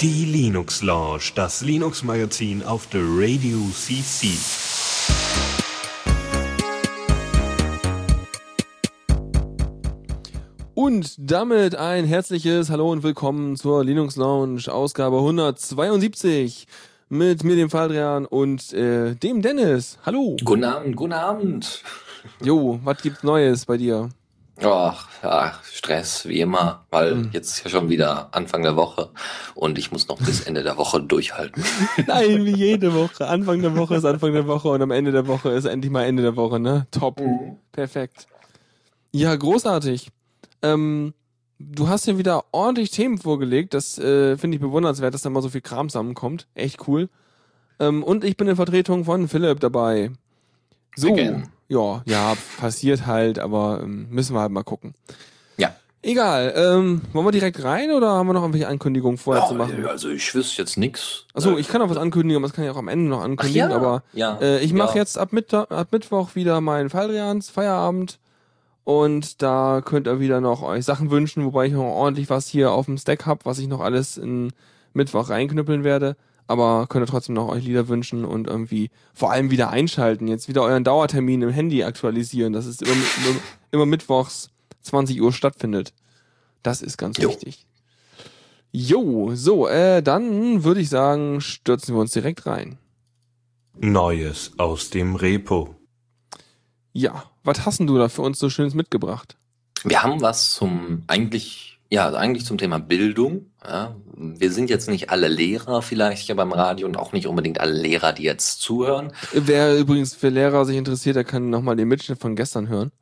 Die Linux Lounge, das Linux Magazin auf der Radio CC. Und damit ein herzliches Hallo und Willkommen zur Linux Lounge Ausgabe 172 mit mir, dem Faldrian und äh, dem Dennis. Hallo. Guten Abend, guten Abend. Jo, was gibt's Neues bei dir? Ach, ja, Stress, wie immer, weil mhm. jetzt ist ja schon wieder Anfang der Woche und ich muss noch bis Ende der Woche durchhalten. Nein, wie jede Woche. Anfang der Woche ist Anfang der Woche und am Ende der Woche ist endlich mal Ende der Woche, ne? Top. Mhm. Perfekt. Ja, großartig. Ähm, du hast hier wieder ordentlich Themen vorgelegt. Das äh, finde ich bewundernswert, dass da mal so viel Kram zusammenkommt. Echt cool. Ähm, und ich bin in Vertretung von Philipp dabei. So. Again. Ja, ja, passiert halt, aber ähm, müssen wir halt mal gucken. Ja. Egal. Ähm, wollen wir direkt rein oder haben wir noch irgendwelche Ankündigungen vorher ja, zu machen? Also ich wüsste jetzt nix. Achso, ich kann auch was ankündigen, aber das kann ich auch am Ende noch ankündigen. ja? Aber ja. Äh, ich mache jetzt ab, Mittwoch, ab Mittwoch wieder meinen Fallrians Feierabend. Und da könnt ihr wieder noch euch Sachen wünschen, wobei ich noch ordentlich was hier auf dem Stack hab, was ich noch alles in Mittwoch reinknüppeln werde. Aber könnt ihr trotzdem noch euch Lieder wünschen und irgendwie vor allem wieder einschalten. Jetzt wieder euren Dauertermin im Handy aktualisieren, dass es immer, immer, immer mittwochs 20 Uhr stattfindet. Das ist ganz Jo. wichtig. Jo, so, äh, dann würde ich sagen, stürzen wir uns direkt rein. Neues aus dem Repo. Ja, was hast denn du da für uns so Schönes mitgebracht? Wir haben was zum eigentlich, ja, also eigentlich zum Thema Bildung. Ja. Wir sind jetzt nicht alle Lehrer vielleicht hier beim Radio und auch nicht unbedingt alle Lehrer, die jetzt zuhören. Wer übrigens für Lehrer sich interessiert, der kann nochmal den Mitschnitt von gestern hören.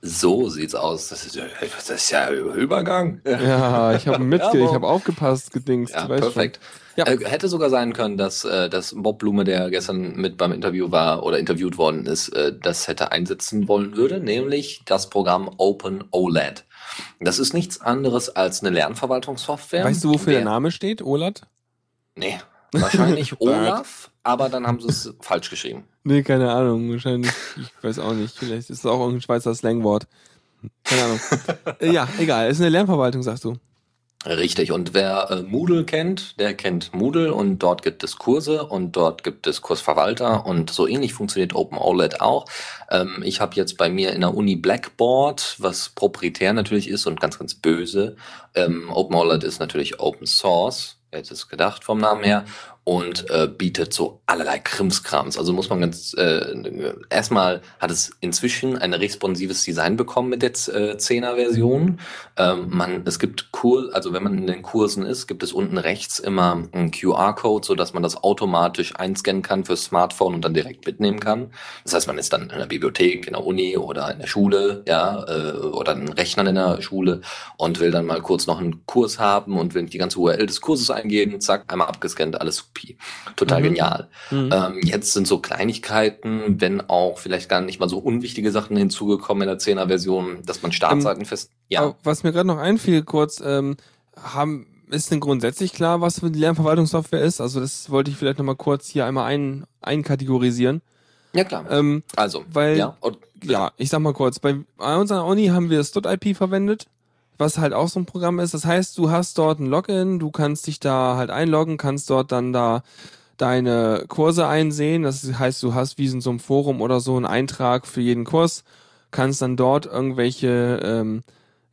So sieht's aus. Das ist, das ist ja Übergang. Ja, ich habe mitge, Ja, ich habe aufgepasst, gedingst. Ja, perfekt. Ja. Äh, hätte sogar sein können, dass, äh, dass Bob Blume, der gestern mit beim Interview war oder interviewt worden ist, äh, das hätte einsetzen wollen würde, nämlich das Programm Open OLED. Das ist nichts anderes als eine Lernverwaltungssoftware. Weißt du, wofür der Name steht? Olat? Nee, wahrscheinlich Olaf, aber dann haben sie es falsch geschrieben. Nee, keine Ahnung. Wahrscheinlich, ich weiß auch nicht. Vielleicht ist es auch irgendein Schweizer Slangwort. Keine Ahnung. Ja, egal. Ist eine Lernverwaltung, sagst du. Richtig. Und wer äh, Moodle kennt, der kennt Moodle und dort gibt es Kurse und dort gibt es Kursverwalter und so ähnlich funktioniert OpenOLED auch. Ähm, ich habe jetzt bei mir in der Uni Blackboard, was proprietär natürlich ist und ganz, ganz böse. Ähm, OpenOLED ist natürlich Open Source. Wer hätte es gedacht vom Namen her? Und äh, bietet so allerlei Krimskrams. Also muss man ganz äh, erstmal hat es inzwischen ein responsives Design bekommen mit der äh, 10er Version. Ähm, man, es gibt Kur, also wenn man in den Kursen ist, gibt es unten rechts immer einen QR-Code, so dass man das automatisch einscannen kann fürs Smartphone und dann direkt mitnehmen kann. Das heißt, man ist dann in der Bibliothek, in der Uni oder in der Schule, ja, äh, oder einen Rechnern in der Schule und will dann mal kurz noch einen Kurs haben und will die ganze URL des Kurses eingeben, zack, einmal abgescannt, alles supi. Total Mhm. genial. Mhm. Ähm, jetzt sind so Kleinigkeiten, wenn auch vielleicht gar nicht mal so unwichtige Sachen hinzugekommen in der 10er Version, dass man Startseiten fest. Ja, Was mir gerade noch einfiel, kurz, ähm, haben, ist denn grundsätzlich klar, was für die Lernverwaltungssoftware ist? Also das wollte ich vielleicht nochmal kurz hier einmal ein, einkategorisieren. ja klar. Ähm, also, weil- ja, und, ja, ich sag mal kurz, bei, bei unserer Uni haben wir Stud-IP verwendet, was halt auch so ein Programm ist. Das heißt, du hast dort ein Login, du kannst dich da halt einloggen, kannst dort dann da deine Kurse einsehen. Das heißt, du hast wie in so einem Forum oder so einen Eintrag für jeden Kurs, kannst dann dort irgendwelche ähm,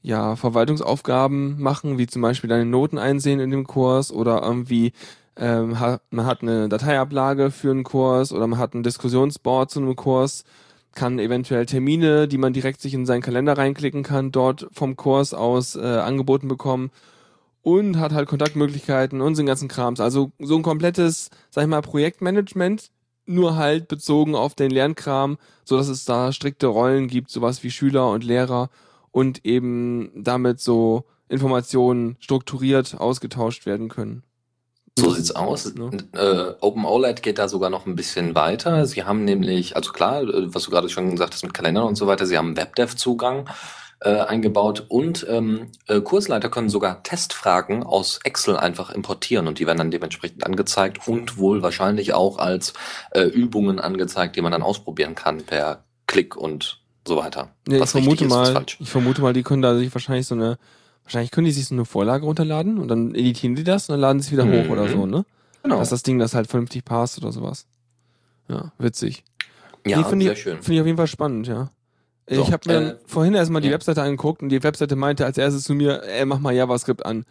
ja, Verwaltungsaufgaben machen, wie zum Beispiel deine Noten einsehen in dem Kurs oder irgendwie ähm, hat, man hat eine Dateiablage für einen Kurs oder man hat ein Diskussionsboard zu einem Kurs, kann eventuell Termine, die man direkt sich in seinen Kalender reinklicken kann, dort vom Kurs aus äh, angeboten bekommen und hat halt Kontaktmöglichkeiten und den ganzen Krams. Also so ein komplettes, sag ich mal, Projektmanagement, nur halt bezogen auf den Lernkram, so dass es da strikte Rollen gibt, sowas wie Schüler und Lehrer und eben damit so Informationen strukturiert ausgetauscht werden können. So sieht's aus. Ne? Äh, OpenOLED geht da sogar noch ein bisschen weiter. Sie haben nämlich, also klar, äh, was du gerade schon gesagt hast mit Kalendern und so weiter, sie haben WebDev-Zugang äh, eingebaut und ähm, äh, Kursleiter können sogar Testfragen aus Excel einfach importieren und die werden dann dementsprechend angezeigt und wohl wahrscheinlich auch als äh, Übungen angezeigt, die man dann ausprobieren kann per Klick und so weiter. Ja, ich vermute ist, mal, ich vermute mal, die können da sich wahrscheinlich so eine Wahrscheinlich können die sich so eine Vorlage runterladen und dann editieren die das und dann laden sie es wieder hoch Mhm. oder so, ne? Genau. Dass das Ding das halt vernünftig passt oder sowas. Ja, witzig. ja, Nee, sehr ich, schön. Finde ich auf jeden Fall spannend, ja. So, ich habe mir äh, vorhin erstmal die ja. Webseite angeguckt und die Webseite meinte als erstes zu mir, äh, mach mal JavaScript an. Und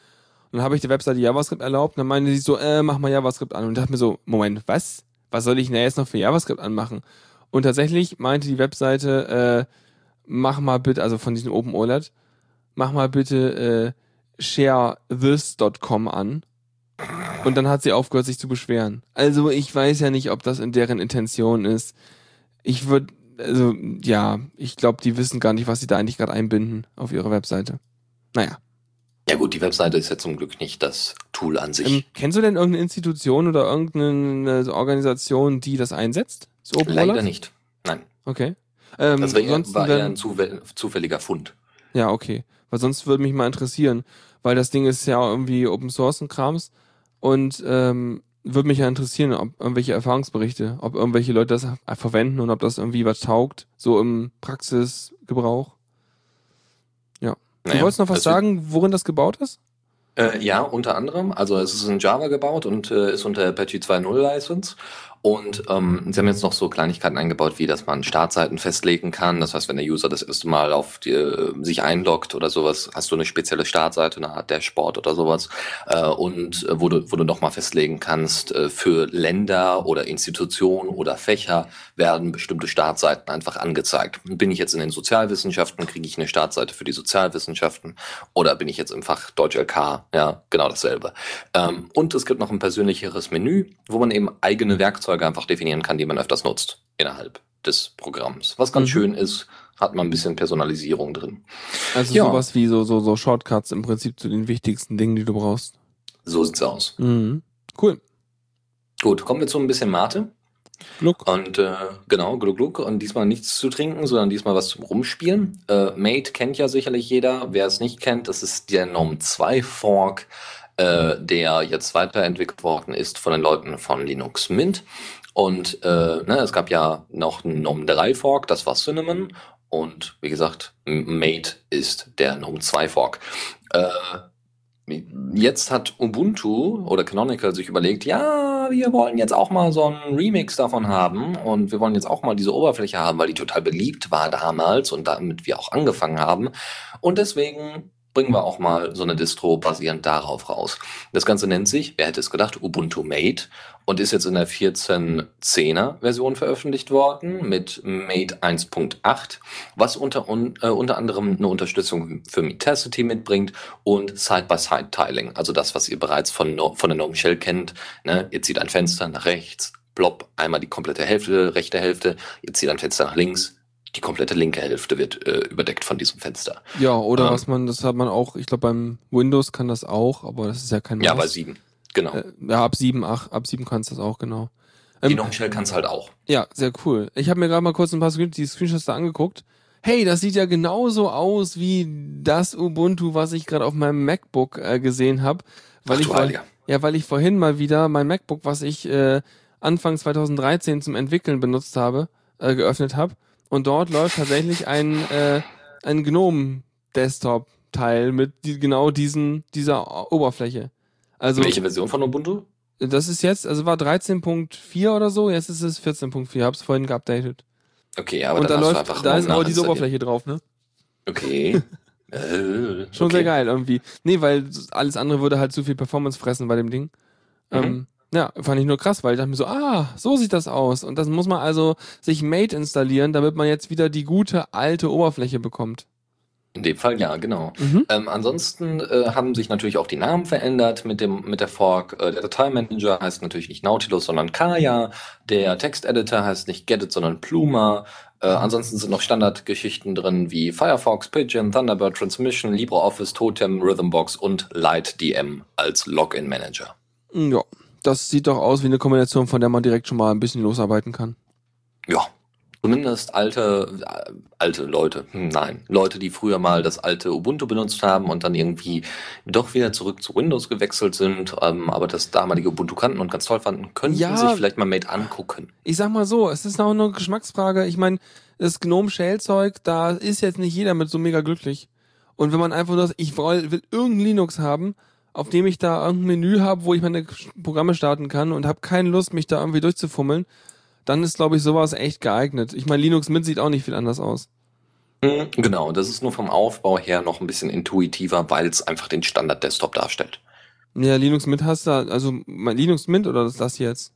dann habe ich der Webseite JavaScript erlaubt und dann meinte sie so, äh, mach mal JavaScript an. Und ich dachte mir so, Moment, was? Was soll ich denn jetzt noch für JavaScript anmachen? Und tatsächlich meinte die Webseite, äh, mach mal bitte, also von diesem Open OLED, mach mal bitte äh, sharethis.com an. Und dann hat sie aufgehört, sich zu beschweren. Also ich weiß ja nicht, ob das in deren Intention ist. Ich würde, also ja, ich glaube, die wissen gar nicht, was sie da eigentlich gerade einbinden auf ihre Webseite. Naja. Ja gut, die Webseite ist ja zum Glück nicht das Tool an sich. Ähm, kennst du denn irgendeine Institution oder irgendeine Organisation, die das einsetzt? Das Open Leider nicht. Nein. Okay. Ähm, Das war, eher, war eher ein zufäll- zufälliger Fund. Ja, okay. Weil sonst würde mich mal interessieren, weil das Ding ist ja irgendwie Open Source und Krams und ähm, würde mich ja interessieren, ob irgendwelche Erfahrungsberichte, ob irgendwelche Leute das verwenden und ob das irgendwie was taugt, so im Praxisgebrauch. Ja. Du Naja, wolltest noch was sagen, worin das gebaut ist? Äh, ja, unter anderem. Also es ist in Java gebaut und äh, ist unter Apache 2.0 License. Und ähm, sie haben jetzt noch so Kleinigkeiten eingebaut, wie dass man Startseiten festlegen kann. Das heißt, wenn der User das erste Mal auf die, äh, sich einloggt oder sowas, hast du eine spezielle Startseite, eine Art Dashboard oder sowas. Äh, und äh, wo du, wo du nochmal festlegen kannst, äh, für Länder oder Institutionen oder Fächer werden bestimmte Startseiten einfach angezeigt. Bin ich jetzt in den Sozialwissenschaften, kriege ich eine Startseite für die Sozialwissenschaften oder bin ich jetzt im Fach Deutsch LK? Ja, genau dasselbe. Ähm, und es gibt noch ein persönlicheres Menü, wo man eben eigene Werkzeuge einfach definieren kann, die man öfters nutzt innerhalb des Programms. Was ganz Mhm. schön ist, hat man ein bisschen Personalisierung drin. Also Ja. sowas wie so, so, so Shortcuts im Prinzip zu den wichtigsten Dingen, die du brauchst. So sieht's aus. Mhm. Cool. Gut, kommen wir zu ein bisschen Mate. Gluck. Und äh, genau, Gluck Gluck. Und diesmal nichts zu trinken, sondern diesmal was zum Rumspielen. Äh, Mate kennt ja sicherlich jeder. Wer es nicht kennt, das ist der Gnome 2 Fork, äh, der jetzt weiterentwickelt worden ist von den Leuten von Linux Mint. Und äh, ne, es gab ja noch einen Gnome 3 Fork, das war Cinnamon. Und wie gesagt, Mate ist der Gnome 2 Fork. Äh, Jetzt hat Ubuntu oder Canonical sich überlegt, ja, wir wollen jetzt auch mal so einen Remix davon haben und wir wollen jetzt auch mal diese Oberfläche haben, weil die total beliebt war damals und damit wir auch angefangen haben. Und deswegen bringen wir auch mal so eine Distro basierend darauf raus. Das Ganze nennt sich, wer hätte es gedacht, Ubuntu Mate und ist jetzt in der 14.10er Version veröffentlicht worden mit Mate 1.8, was unter, un, äh, unter anderem eine Unterstützung für Metacity mitbringt und Side-by-Side-Tiling, also das, was ihr bereits von, von der GNOME Shell kennt. Ne? Ihr zieht ein Fenster nach rechts, blob, einmal die komplette Hälfte, rechte Hälfte, ihr zieht ein Fenster nach links, die komplette linke Hälfte wird äh, überdeckt von diesem Fenster. Ja, oder Ähm. was man, das hat man auch, ich glaube beim Windows kann das auch, aber das ist ja kein Ja, Maus. bei sieben. Genau. Äh, ja, ab sieben, ach, ab sieben kannst du das auch, genau. die Ähm, GNOME Shell kann es halt auch. ja, sehr cool. Ich habe mir gerade mal kurz ein paar Screen die Screenshots da angeguckt. Hey, das sieht ja genauso aus wie das Ubuntu, was ich gerade auf meinem MacBook äh, gesehen habe. Weil Ach ich ja, weil ich vorhin mal wieder mein MacBook, was ich äh, Anfang 2013 zum Entwickeln benutzt habe, äh, geöffnet habe. Und dort läuft tatsächlich ein, äh, ein GNOME Desktop-Teil mit die, genau diesen, dieser Oberfläche. Also Welche Version von Ubuntu? das ist jetzt, also war 13.4 oder so, jetzt ist es 14.4, hab's vorhin geupdatet. Okay, aber Und da läuft, einfach da ist aber diese nachinstalliert. Oberfläche drauf, ne? Okay. äh, Schon okay. sehr geil irgendwie. Nee, weil alles andere würde halt zu viel Performance fressen bei dem Ding. Mhm. Ähm, ja, fand ich nur krass, weil ich dachte mir so, ah, so sieht das aus. Und das muss man also sich Mate installieren, damit man jetzt wieder die gute alte Oberfläche bekommt. In dem Fall ja, genau. Mhm. Ähm, ansonsten äh, haben sich natürlich auch die Namen verändert mit dem mit der Fork. Äh, der Dateimanager heißt natürlich nicht Nautilus, sondern Kaya. Der Texteditor heißt nicht Gedit, sondern Pluma. Äh, ansonsten sind noch Standardgeschichten drin wie Firefox, Pigeon, Thunderbird Transmission, LibreOffice, Totem, Rhythmbox und LightDM als Login-Manager. Ja, das sieht doch aus wie eine Kombination, von der man direkt schon mal ein bisschen losarbeiten kann. Ja, zumindest alte, äh, alte Leute, hm, nein, Leute, die früher mal das alte Ubuntu benutzt haben und dann irgendwie doch wieder zurück zu Windows gewechselt sind, ähm, aber das damalige Ubuntu kannten und ganz toll fanden, könnten Ja. sich vielleicht mal Mate angucken. Ich sag mal so, es ist auch eine Geschmacksfrage. Ich meine, das Gnome Shell Zeug, da ist jetzt nicht jeder mit so mega glücklich. Und wenn man einfach nur, ich will, will irgendein Linux haben, auf dem ich da irgendein Menü habe, wo ich meine Programme starten kann und habe keine Lust, mich da irgendwie durchzufummeln, dann ist, glaube ich, sowas echt geeignet. Ich meine, Linux Mint sieht auch nicht viel anders aus. Mhm, genau, das ist nur vom Aufbau her noch ein bisschen intuitiver, weil es einfach den Standard-Desktop darstellt. Ja, Linux Mint hast du, also Linux Mint oder ist das jetzt?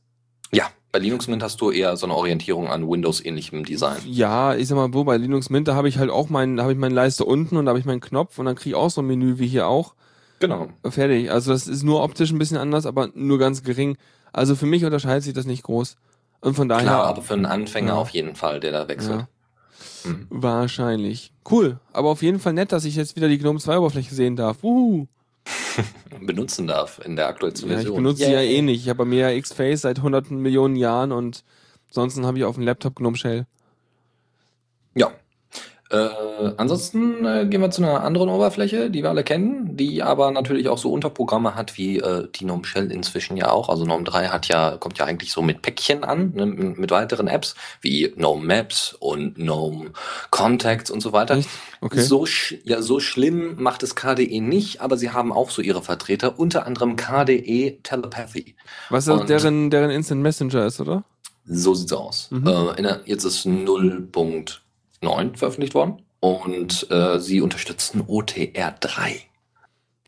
Ja, bei Linux Mint hast du eher so eine Orientierung an Windows-ähnlichem Design. Ja, ich sag mal, wo bei Linux Mint, da habe ich halt auch meinen, habe ich meine Leiste unten und da habe ich meinen Knopf und dann kriege ich auch so ein Menü wie hier auch. Genau. Fertig. Also das ist nur optisch ein bisschen anders, aber nur ganz gering. Also für mich unterscheidet sich das nicht groß. Und von daher. Klar, aber für einen Anfänger ja. auf jeden Fall, der da wechselt. Ja. Mhm. Wahrscheinlich. Cool. Aber auf jeden Fall nett, dass ich jetzt wieder die GNOME 2 Oberfläche sehen darf. Wuhu. benutzen darf in der aktuellsten ja, Version. Ich benutze yeah. sie ja eh nicht. Ich habe bei mir ja X-Face seit hunderten Millionen Jahren und sonst habe ich auf dem Laptop GNOME Shell. Ja, äh, ansonsten äh, gehen wir zu einer anderen Oberfläche, die wir alle kennen, die aber natürlich auch so Unterprogramme hat wie äh, die GNOME Shell inzwischen ja auch. Also GNOME 3 hat ja, kommt ja eigentlich so mit Päckchen an, ne, mit weiteren Apps wie GNOME Maps und GNOME Contacts und so weiter. Okay. So, ja, so schlimm macht es KDE nicht, aber sie haben auch so ihre Vertreter, unter anderem KDE Telepathy. Was und deren, deren Instant Messenger ist, oder? So sieht's aus. Mhm. Äh, der, jetzt ist 0. 9 veröffentlicht worden und äh, sie unterstützen OTR 3.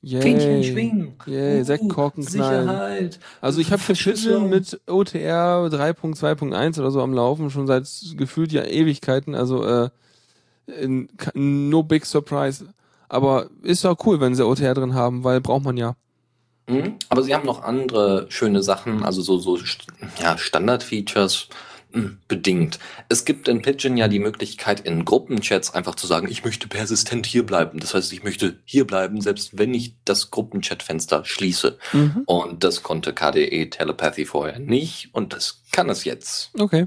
Yay. Fähnchen schwingen. Yay, uh, Sektkorken knallen. Sicherheit. Also ich habe Verschlüsselung mit OTR 3.2.1 oder so am Laufen, schon seit gefühlt ja Ewigkeiten. Also äh, no big surprise. Aber ist doch cool, wenn sie OTR drin haben, weil braucht man ja. Mhm. Aber sie haben noch andere schöne Sachen, also so, so ja, Standard-Features bedingt. Es gibt in Pigeon ja die Möglichkeit, in Gruppenchats einfach zu sagen, ich möchte persistent hier bleiben. Das heißt, ich möchte hier bleiben, selbst wenn ich das Gruppenchat-Fenster schließe. Mhm. Und das konnte KDE Telepathy vorher nicht und das kann es jetzt. Okay.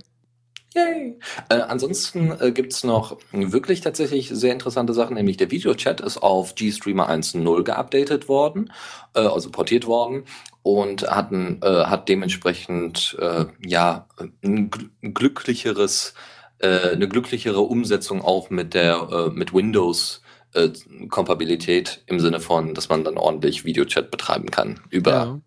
Yay. Äh, ansonsten äh, gibt's noch wirklich tatsächlich sehr interessante Sachen, nämlich der Videochat ist auf GStreamer 1.0 geupdatet worden, äh, also portiert worden und hatten, äh, hat dementsprechend äh, ja ein glücklicheres, äh, eine glücklichere Umsetzung auch mit der äh, mit Windows äh, Kompatibilität im Sinne von, dass man dann ordentlich Videochat betreiben kann über ja.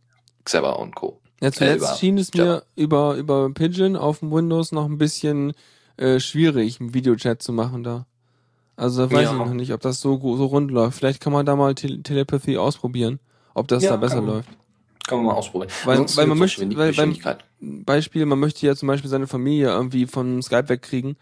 Xever und Co. Ja, zuletzt äh, schien es mir Java. über über Pigeon auf dem Windows noch ein bisschen äh, schwierig, einen Videochat zu machen da. Also da weiß ja. ich noch nicht, ob das so so rund läuft. Vielleicht kann man da mal Te Telepathy ausprobieren, ob das ja, da besser läuft. Kann man mal ausprobieren. Weil, weil man möchte, weil, beim Beispiel, man möchte ja zum Beispiel seine Familie irgendwie von Skype wegkriegen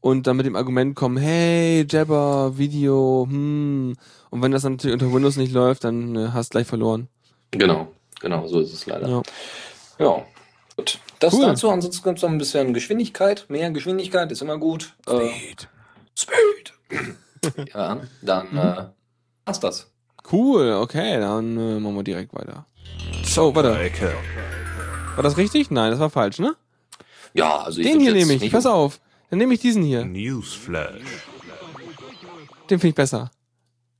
und dann mit dem Argument kommen, hey, Jabber, Video, hm. Und wenn das dann natürlich unter Windows nicht läuft, dann äh, hast gleich verloren. Genau, genau, so ist es leider. Ja. ja. Gut. Das cool. dazu, ansonsten kommt noch ein bisschen Geschwindigkeit. Mehr Geschwindigkeit ist immer gut. Speed. Äh, Speed. ja, dann mhm. äh, passt das. Cool, okay, dann äh, machen wir direkt weiter. So, warte. Ecke. War das richtig? Nein, das war falsch, ne? Ja, also ich Den hier nehme ich. Pass auf. Dann nehme ich diesen hier. Newsflash. Den finde ich besser.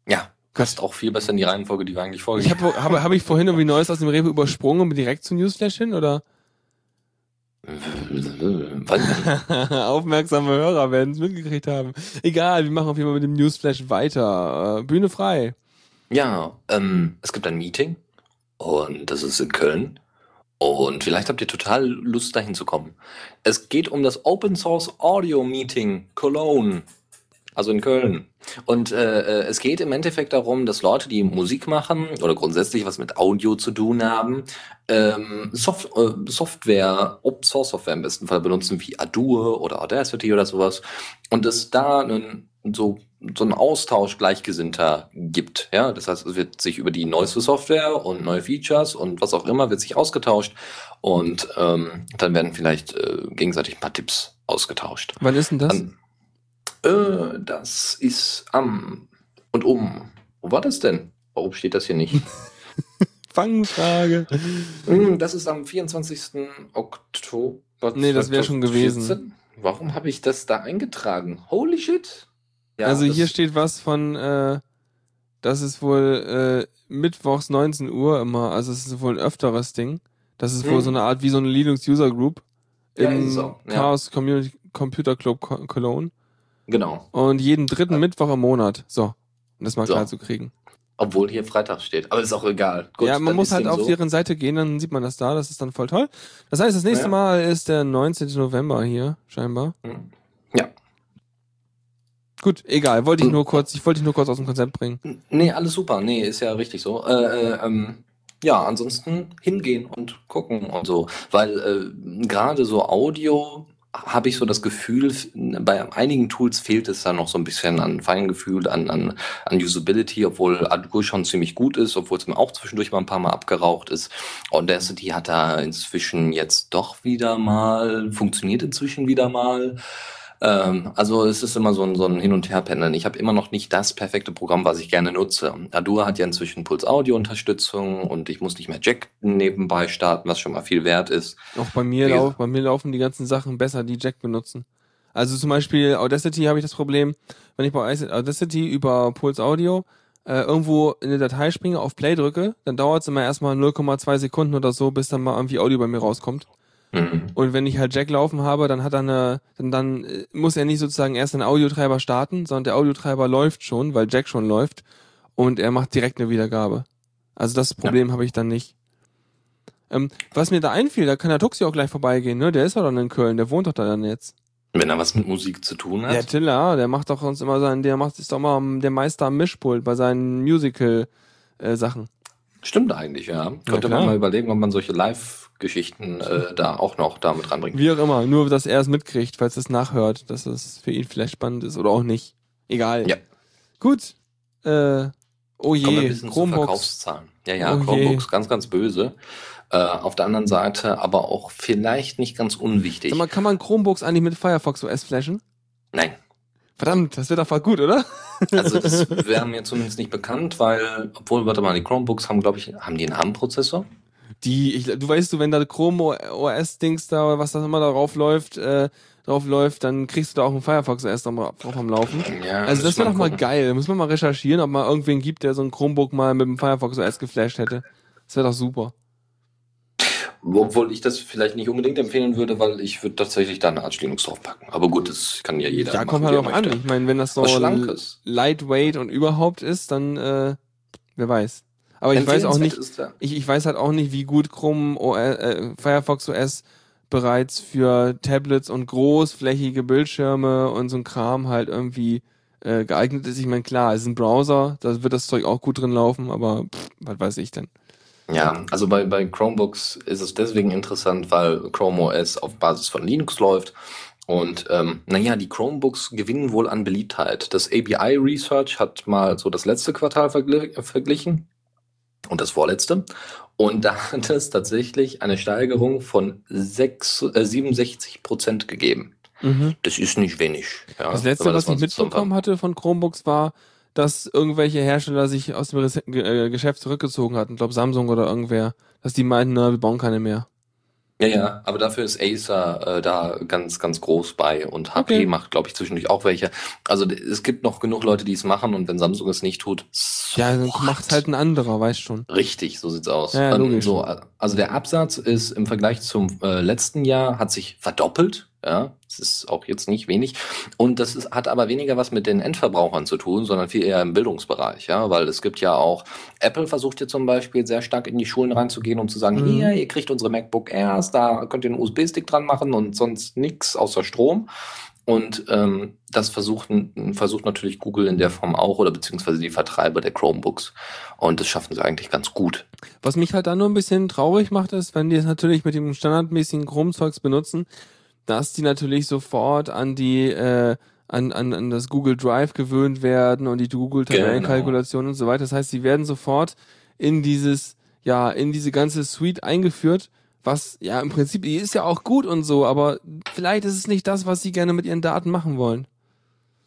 Ja, passt auch viel besser in die Reihenfolge, die wir eigentlich vorgegeben haben. Habe hab, hab ich vorhin irgendwie Neues aus dem Rewe übersprungen und direkt zu Newsflash hin, oder? Aufmerksame Hörer werden es mitgekriegt haben. Egal, wir machen auf jeden Fall mit dem Newsflash weiter. Äh, Bühne frei. Ja, ähm, es gibt ein Meeting und das ist in Köln. Und vielleicht habt ihr total Lust, dahin zu kommen. Es geht um das Open Source Audio Meeting Cologne. Also in Köln. Und äh, äh, es geht im Endeffekt darum, dass Leute, die Musik machen oder grundsätzlich was mit Audio zu tun haben, ähm, Soft äh, Software, Open Source Software im besten Fall benutzen, wie Adobe oder Audacity oder sowas. Und es da einen so so ein Austausch Gleichgesinnter gibt. Ja, das heißt, es wird sich über die neueste Software und neue Features und was auch immer wird sich ausgetauscht und ähm, dann werden vielleicht äh, gegenseitig ein paar Tipps ausgetauscht. Wann ist denn das? An, äh, das ist am und um. Wo war das denn? Warum steht das hier nicht? Fangfrage. Hm, das ist am 24. Oktober. Nee, das wäre schon gewesen. Warum habe ich das da eingetragen? Holy shit. Ja, also hier steht was von, äh, das ist wohl äh, mittwochs 19 Uhr immer, also es ist wohl ein öfteres Ding. Das ist hm. wohl so eine Art wie so eine Linux User Group im so. Chaos Community Computer Club Cologne. Genau. Und jeden dritten ja. Mittwoch im Monat. So. um das mal So. klar zu kriegen. Obwohl hier Freitag steht. Aber ist auch egal. Gut, ja, man muss halt auf so. deren Seite gehen, dann sieht man das da, das ist dann voll toll. Das heißt, das nächste Ja. Mal ist der 19. November hier, scheinbar. Hm. Ja. Gut, egal, wollte ich Und- nur kurz, ich wollte dich nur kurz aus dem Konzept bringen. Nee, alles super. Nee, ist ja richtig so. Äh, äh, ähm, ja, ansonsten hingehen und gucken und so. Weil äh, gerade so Audio habe ich so das Gefühl, bei einigen Tools fehlt es da noch so ein bisschen an Feingefühl, an, an, an Usability, obwohl Adobe schon ziemlich gut ist, obwohl es mir auch zwischendurch mal ein paar Mal abgeraucht ist. Audacity hat da inzwischen jetzt doch wieder mal, funktioniert inzwischen wieder mal. Ähm, also es ist immer so ein, so ein Hin- und Herpendeln. Ich habe immer noch nicht das perfekte Programm, was ich gerne nutze. Adur hat ja inzwischen Puls-Audio-Unterstützung und ich muss nicht mehr Jack nebenbei starten, was schon mal viel wert ist. Auch bei mir, Wie lau gesagt- bei mir laufen die ganzen Sachen besser, die Jack benutzen. Also zum Beispiel Audacity habe ich das Problem, wenn ich bei Audacity über Pulse Audio äh, irgendwo in eine Datei springe, auf Play drücke, dann dauert es immer erstmal 0,2 Sekunden oder so, bis dann mal irgendwie Audio bei mir rauskommt. Mhm. Und wenn ich halt Jack laufen habe, dann hat er eine, dann, dann muss er nicht sozusagen erst einen Audiotreiber starten, sondern der Audiotreiber läuft schon, weil Jack schon läuft und er macht direkt eine Wiedergabe. Also das Problem habe ich dann nicht. Ähm, was mir da einfiel, da kann der Tuxi auch gleich vorbeigehen, ne? Der ist doch dann in Köln, der wohnt doch da dann jetzt. Wenn er was mit Musik zu tun hat. Der Tiller, der macht doch uns immer sein, der macht ist doch immer der Meister am Mischpult bei seinen Musical äh, Sachen. Stimmt eigentlich, ja. Könnte man mal überlegen, ob man solche Live-Geschichten äh, da auch noch damit reinbringt. Wie auch immer, nur dass er es mitkriegt, falls es nachhört, dass es für ihn vielleicht spannend ist oder auch nicht. Egal. Ja. Gut. Äh, oh Kommen wir ein je, bisschen zu. Verkaufszahlen. Ja, ja, Oh je. Chromebooks, ganz, ganz böse. Äh, auf der anderen Seite aber auch vielleicht nicht ganz unwichtig. Sag mal, kann man Chromebooks eigentlich mit Firefox OS flashen? Nein, Verdammt, das wird doch gut, oder? also das wäre mir zumindest nicht bekannt, weil, obwohl, warte mal, die Chromebooks haben, glaube ich, haben die einen ARM-Prozessor? Die, ich, du weißt du, wenn da Chrome OS Dings da, was da immer darauf läuft, äh, drauf läuft, dann kriegst du da auch ein Firefox OS drauf drauf am Laufen. Ja, Also das müssen wäre wir doch mal geil. Da muss man mal recherchieren, ob mal irgendwen gibt, der so ein Chromebook mal mit dem Firefox OS geflasht hätte. Das wäre doch super. Obwohl ich das vielleicht nicht unbedingt empfehlen würde, weil ich würde tatsächlich da eine Art Linux draufpacken. Aber gut, das kann ja jeder ja, machen, kommt halt drauf an. Ich meine, wenn das so lightweight und überhaupt ist, dann äh, wer weiß. Aber ich weiß auch nicht, Ist ich, ich weiß halt auch nicht, wie gut Chrome OS, äh, Firefox OS bereits für Tablets und großflächige Bildschirme und so ein Kram halt irgendwie äh, geeignet ist. Ich meine, klar, es ist ein Browser, da wird das Zeug auch gut drin laufen, aber pff, was weiß ich denn. ja, also bei, bei Chromebooks ist es deswegen interessant, weil Chrome OS auf Basis von Linux läuft. Und ähm, naja, die Chromebooks gewinnen wohl an Beliebtheit. Das ABI Research hat mal so das letzte Quartal vergl verglichen und das vorletzte. Und da hat es tatsächlich eine Steigerung von sechs, äh, 67 Prozent gegeben. Mhm. Das ist nicht wenig. Ja, Das letzte, man was ich mitbekommen hatte von Chromebooks war, dass irgendwelche Hersteller sich aus dem äh, Geschäft zurückgezogen hatten. Ich glaube Samsung oder irgendwer. Dass die meinten, na, wir bauen keine mehr. Ja, ja, aber dafür ist Acer äh, da ganz, ganz groß bei und HP Okay. macht, glaube ich, zwischendurch auch welche. Also es gibt noch genug Leute, die es machen und wenn Samsung es nicht tut, Ja, dann macht's halt ein anderer, weißt schon. Richtig, so sieht's aus. Ja, Ähm, so, also der Absatz ist im Vergleich zum äh, letzten Jahr hat sich verdoppelt. Ja, es ist auch jetzt nicht wenig. Und das ist, hat aber weniger was mit den Endverbrauchern zu tun, sondern viel eher im Bildungsbereich. Ja, weil es gibt ja auch, Apple versucht hier zum Beispiel sehr stark in die Schulen reinzugehen, um zu sagen, Mhm. hier, ihr kriegt unsere MacBook Airs, da könnt ihr einen USB-Stick dran machen und sonst nix außer Strom. Und ähm, das versucht, versucht natürlich Google in der Form auch oder beziehungsweise die Vertreiber der Chromebooks. Und das schaffen sie eigentlich ganz gut. Was mich halt da nur ein bisschen traurig macht, ist, wenn die es natürlich mit dem standardmäßigen Chrome-Zeugs benutzen, dass die natürlich sofort an die, äh, an, an, an das Google Drive gewöhnt werden und die Google-Tabellenkalkulation und so weiter. Das heißt, sie werden sofort in dieses, ja, in diese ganze Suite eingeführt, was, ja, im Prinzip, die ist ja auch gut und so, aber vielleicht ist es nicht das, was sie gerne mit ihren Daten machen wollen.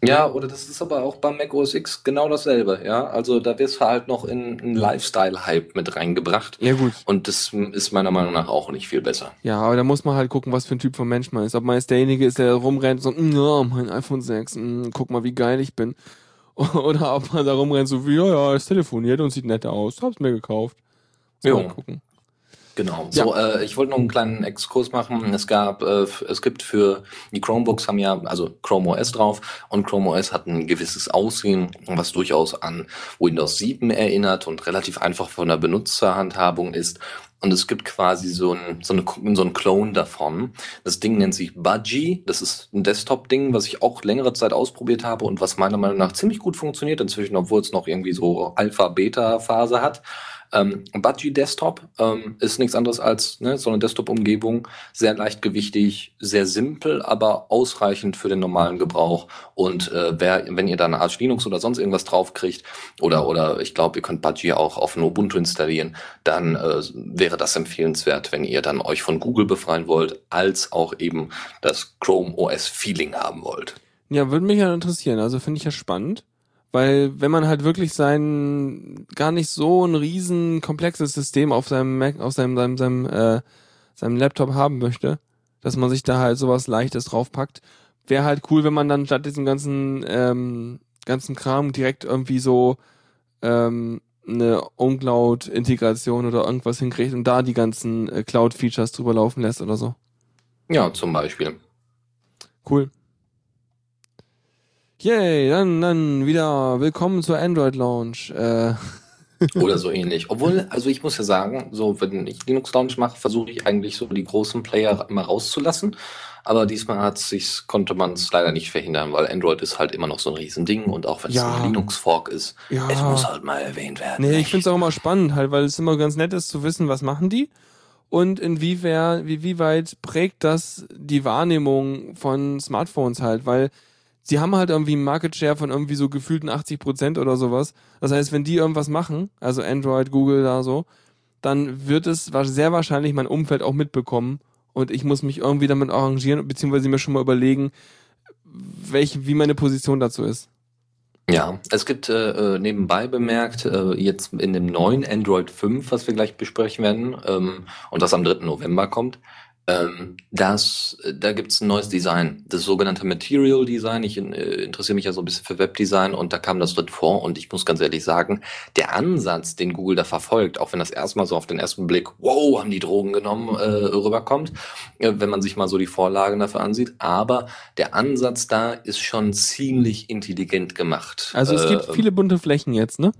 Ja, oder das ist aber auch beim Mac OS X genau dasselbe, ja. Also da wirst du halt noch in einen Lifestyle-Hype mit reingebracht. Ja, gut. Und das ist meiner Meinung nach auch nicht viel besser. Ja, aber da muss man halt gucken, was für ein Typ von Mensch man ist. Ob man jetzt derjenige ist, der rumrennt so, "Mm, ja, mein iPhone 6, mm, guck mal, wie geil ich bin. Oder ob man da rumrennt so, wie, ja, ja, es telefoniert und sieht nett aus, hab's mir gekauft. Man Jo. mal gucken. Genau. So, äh, ich wollte noch einen kleinen Exkurs machen. Es gab, äh, es gibt für die Chromebooks haben ja also Chrome OS drauf und Chrome OS hat ein gewisses Aussehen, was durchaus an Windows 7 erinnert und relativ einfach von der Benutzerhandhabung ist. Und es gibt quasi so ein, so, eine, so ein Clone davon. Das Ding nennt sich Budgie. Das ist ein Desktop-Ding, was ich auch längere Zeit ausprobiert habe und was meiner Meinung nach ziemlich gut funktioniert inzwischen, obwohl es noch irgendwie so Alpha-Beta-Phase hat. Ähm, Budgie Desktop ähm, ist nichts anderes als ne, so eine Desktop-Umgebung, sehr leichtgewichtig, sehr simpel, aber ausreichend für den normalen Gebrauch. Und äh, wer, wenn ihr da eine Arch Linux oder sonst irgendwas draufkriegt, oder, oder ich glaube, ihr könnt Budgie auch auf ein Ubuntu installieren, dann äh, wäre das empfehlenswert, wenn ihr dann euch von Google befreien wollt, als auch eben das Chrome OS Feeling haben wollt. Ja, würde mich ja interessieren. Also finde ich ja spannend. Weil wenn man halt wirklich sein gar nicht so ein riesen komplexes System auf seinem Mac, auf seinem, seinem, seinem, äh, seinem Laptop haben möchte, dass man sich da halt sowas Leichtes draufpackt, wäre halt cool, wenn man dann statt diesem ganzen, ähm, ganzen Kram direkt irgendwie so ähm, eine OwnCloud-Integration oder irgendwas hinkriegt und da die ganzen äh, Cloud-Features drüber laufen lässt oder so. Ja, zum Beispiel. Cool. Yay, dann, dann wieder willkommen zur Android Launch. Äh. Oder so ähnlich. Obwohl, also ich muss ja sagen, so wenn ich Linux Launch mache, versuche ich eigentlich so die großen Player immer rauszulassen. Aber diesmal hat sich, konnte man es leider nicht verhindern, weil Android ist halt immer noch so ein Riesending und auch wenn es Ja. ein Linux-Fork ist, Ja. es muss halt mal erwähnt werden. Nee, ich nicht? find's auch immer spannend halt, weil es immer ganz nett ist zu wissen, was machen die und inwieweit, wie, wie weit prägt das die Wahrnehmung von Smartphones halt, weil sie haben halt irgendwie einen Market Share von irgendwie so gefühlten 80 Prozent oder sowas. Das heißt, wenn die irgendwas machen, also Android, Google da so, dann wird es sehr wahrscheinlich mein Umfeld auch mitbekommen und ich muss mich irgendwie damit arrangieren, beziehungsweise mir schon mal überlegen, welche, wie meine Position dazu ist. Ja, es gibt äh, äh, nebenbei bemerkt, äh, jetzt in dem neuen Android 5, was wir gleich besprechen werden, ähm, und das am 3. November kommt, ähm, das, äh, da gibt's ein neues Design, das sogenannte Material Design. Ich äh, interessiere mich ja so ein bisschen für Webdesign und da kam das drin vor und ich muss ganz ehrlich sagen, der Ansatz, den Google da verfolgt, auch wenn das erstmal so auf den ersten Blick, wow, haben die Drogen genommen, äh, rüberkommt, äh, wenn man sich mal so die Vorlagen dafür ansieht, aber der Ansatz da ist schon ziemlich intelligent gemacht. Also es gibt viele bunte Flächen jetzt, ne?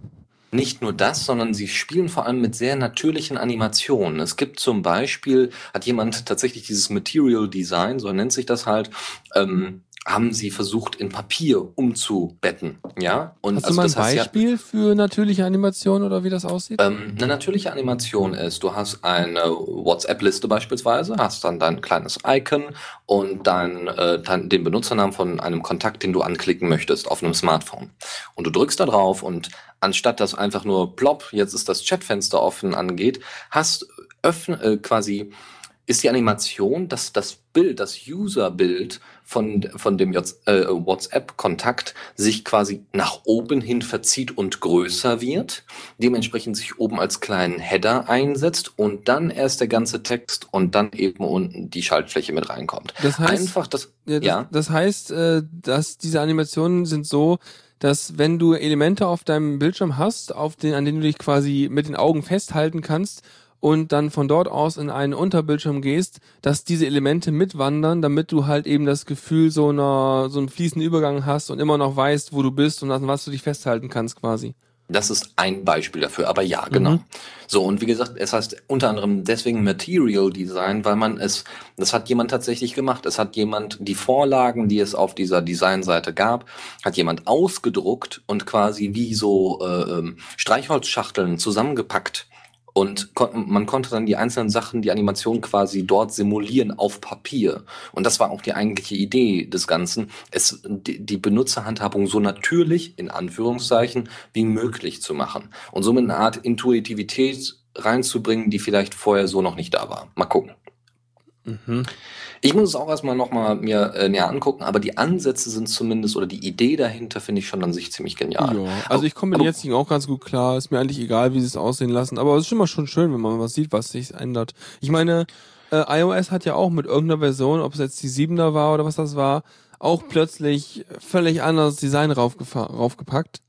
Nicht nur das, sondern sie spielen vor allem mit sehr natürlichen Animationen. Es gibt zum Beispiel, hat jemand tatsächlich dieses Material Design, so nennt sich das halt, ähm, haben sie versucht in Papier umzubetten, ja? Und Hast du mal ein das heißt ja- Beispiel für natürliche Animation oder wie das aussieht? ähm, eine natürliche Animation ist, du hast eine WhatsApp-Liste beispielsweise, hast dann dein kleines Icon und dann, äh, dann den Benutzernamen von einem Kontakt, den du anklicken möchtest auf einem Smartphone. Und du drückst da drauf und anstatt dass einfach nur plopp, jetzt ist das Chatfenster offen angeht, hast öffn äh, quasi ist die Animation, dass das Bild, das User-Bild von, von dem äh, WhatsApp-Kontakt sich quasi nach oben hin verzieht und größer wird, dementsprechend sich oben als kleinen Header einsetzt und dann erst der ganze Text und dann eben unten die Schaltfläche mit reinkommt. Das heißt, Einfach das, ja, das, ja. das heißt, äh, dass diese Animationen sind so, dass wenn du Elemente auf deinem Bildschirm hast, auf den, an denen du dich quasi mit den Augen festhalten kannst und dann von dort aus in einen Unterbildschirm gehst, dass diese Elemente mitwandern, damit du halt eben das Gefühl so einer so einen fließenden Übergang hast und immer noch weißt, wo du bist und an was du dich festhalten kannst quasi. Das ist ein Beispiel dafür, aber ja, genau. Mhm. So, und wie gesagt, es heißt unter anderem deswegen Material Design, weil man es, das hat jemand tatsächlich gemacht. Es hat jemand die Vorlagen, die es auf dieser Designseite gab, hat jemand ausgedruckt und quasi wie so äh, ähm, Streichholzschachteln zusammengepackt. Und kon man konnte dann die einzelnen Sachen, die Animation quasi dort simulieren auf Papier. Und das war auch die eigentliche Idee des Ganzen, es die, die Benutzerhandhabung so natürlich, in Anführungszeichen, wie möglich zu machen. Und somit eine Art Intuitivität reinzubringen, die vielleicht vorher so noch nicht da war. Mal gucken. Mhm. Ich muss es auch erstmal nochmal mir äh, näher angucken, aber die Ansätze sind zumindest, oder die Idee dahinter finde ich schon an sich ziemlich genial. Ja, also ich komme mit den jetzigen auch ganz gut klar. Ist mir eigentlich egal, wie sie es aussehen lassen. Aber es ist immer schon schön, wenn man was sieht, was sich ändert. Ich meine, äh, iOS hat ja auch mit irgendeiner Version, ob es jetzt die 7er war oder was das war, auch plötzlich völlig anderes Design raufgepackt.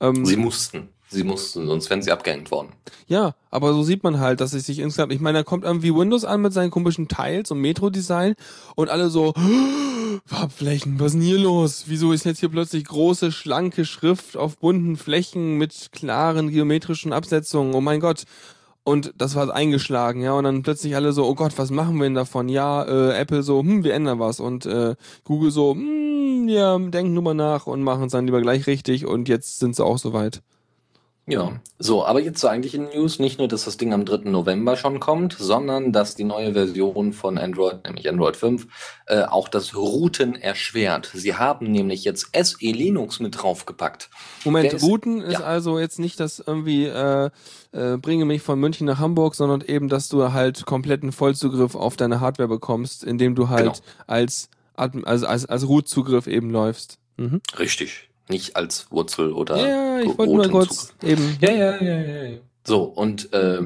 Ähm, Sie mussten. Sie mussten, sonst wären sie abgehängt worden. Ja, aber so sieht man halt, dass es sich insgesamt, ich meine, da kommt irgendwie Windows an mit seinen komischen Tiles und Metro-Design und alle so, Farbflächen, was ist denn hier los? Wieso ist jetzt hier plötzlich große, schlanke Schrift auf bunten Flächen mit klaren geometrischen Absetzungen? Oh mein Gott. Und das war eingeschlagen, ja, und dann plötzlich alle so, oh Gott, was machen wir denn davon? Ja, äh, Apple so, hm, wir ändern was und äh, Google so, hm, ja, denken nur mal nach und machen es dann lieber gleich richtig und jetzt sind sie auch soweit. Ja, so, aber jetzt zur eigentlichen News. Nicht nur, dass das Ding am 3. November schon kommt, sondern dass die neue Version von Android, nämlich Android 5, äh, auch das Routen erschwert. Sie haben nämlich jetzt SE Linux mit draufgepackt. Moment, Der ist- Routen ist ja. also jetzt nicht das irgendwie, äh, äh, bringe mich von München nach Hamburg, sondern eben, dass du halt kompletten Vollzugriff auf deine Hardware bekommst, indem du halt Genau. als, also als, als Root-Zugriff eben läufst. Mhm. Richtig. Nicht als Wurzel oder Ja, ich wollte nur kurz eben. Ja, ja, ja, ja. ja. So, und äh,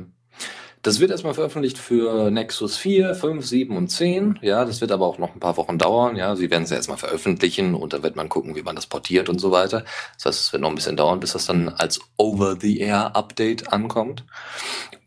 das wird erstmal veröffentlicht für Nexus 4, 5, 7 und 10. Ja, das wird aber auch noch ein paar Wochen dauern. Ja, sie werden es ja erstmal veröffentlichen und dann wird man gucken, wie man das portiert und so weiter. Das heißt, es wird noch ein bisschen dauern, bis das dann als Over-the-Air-Update ankommt.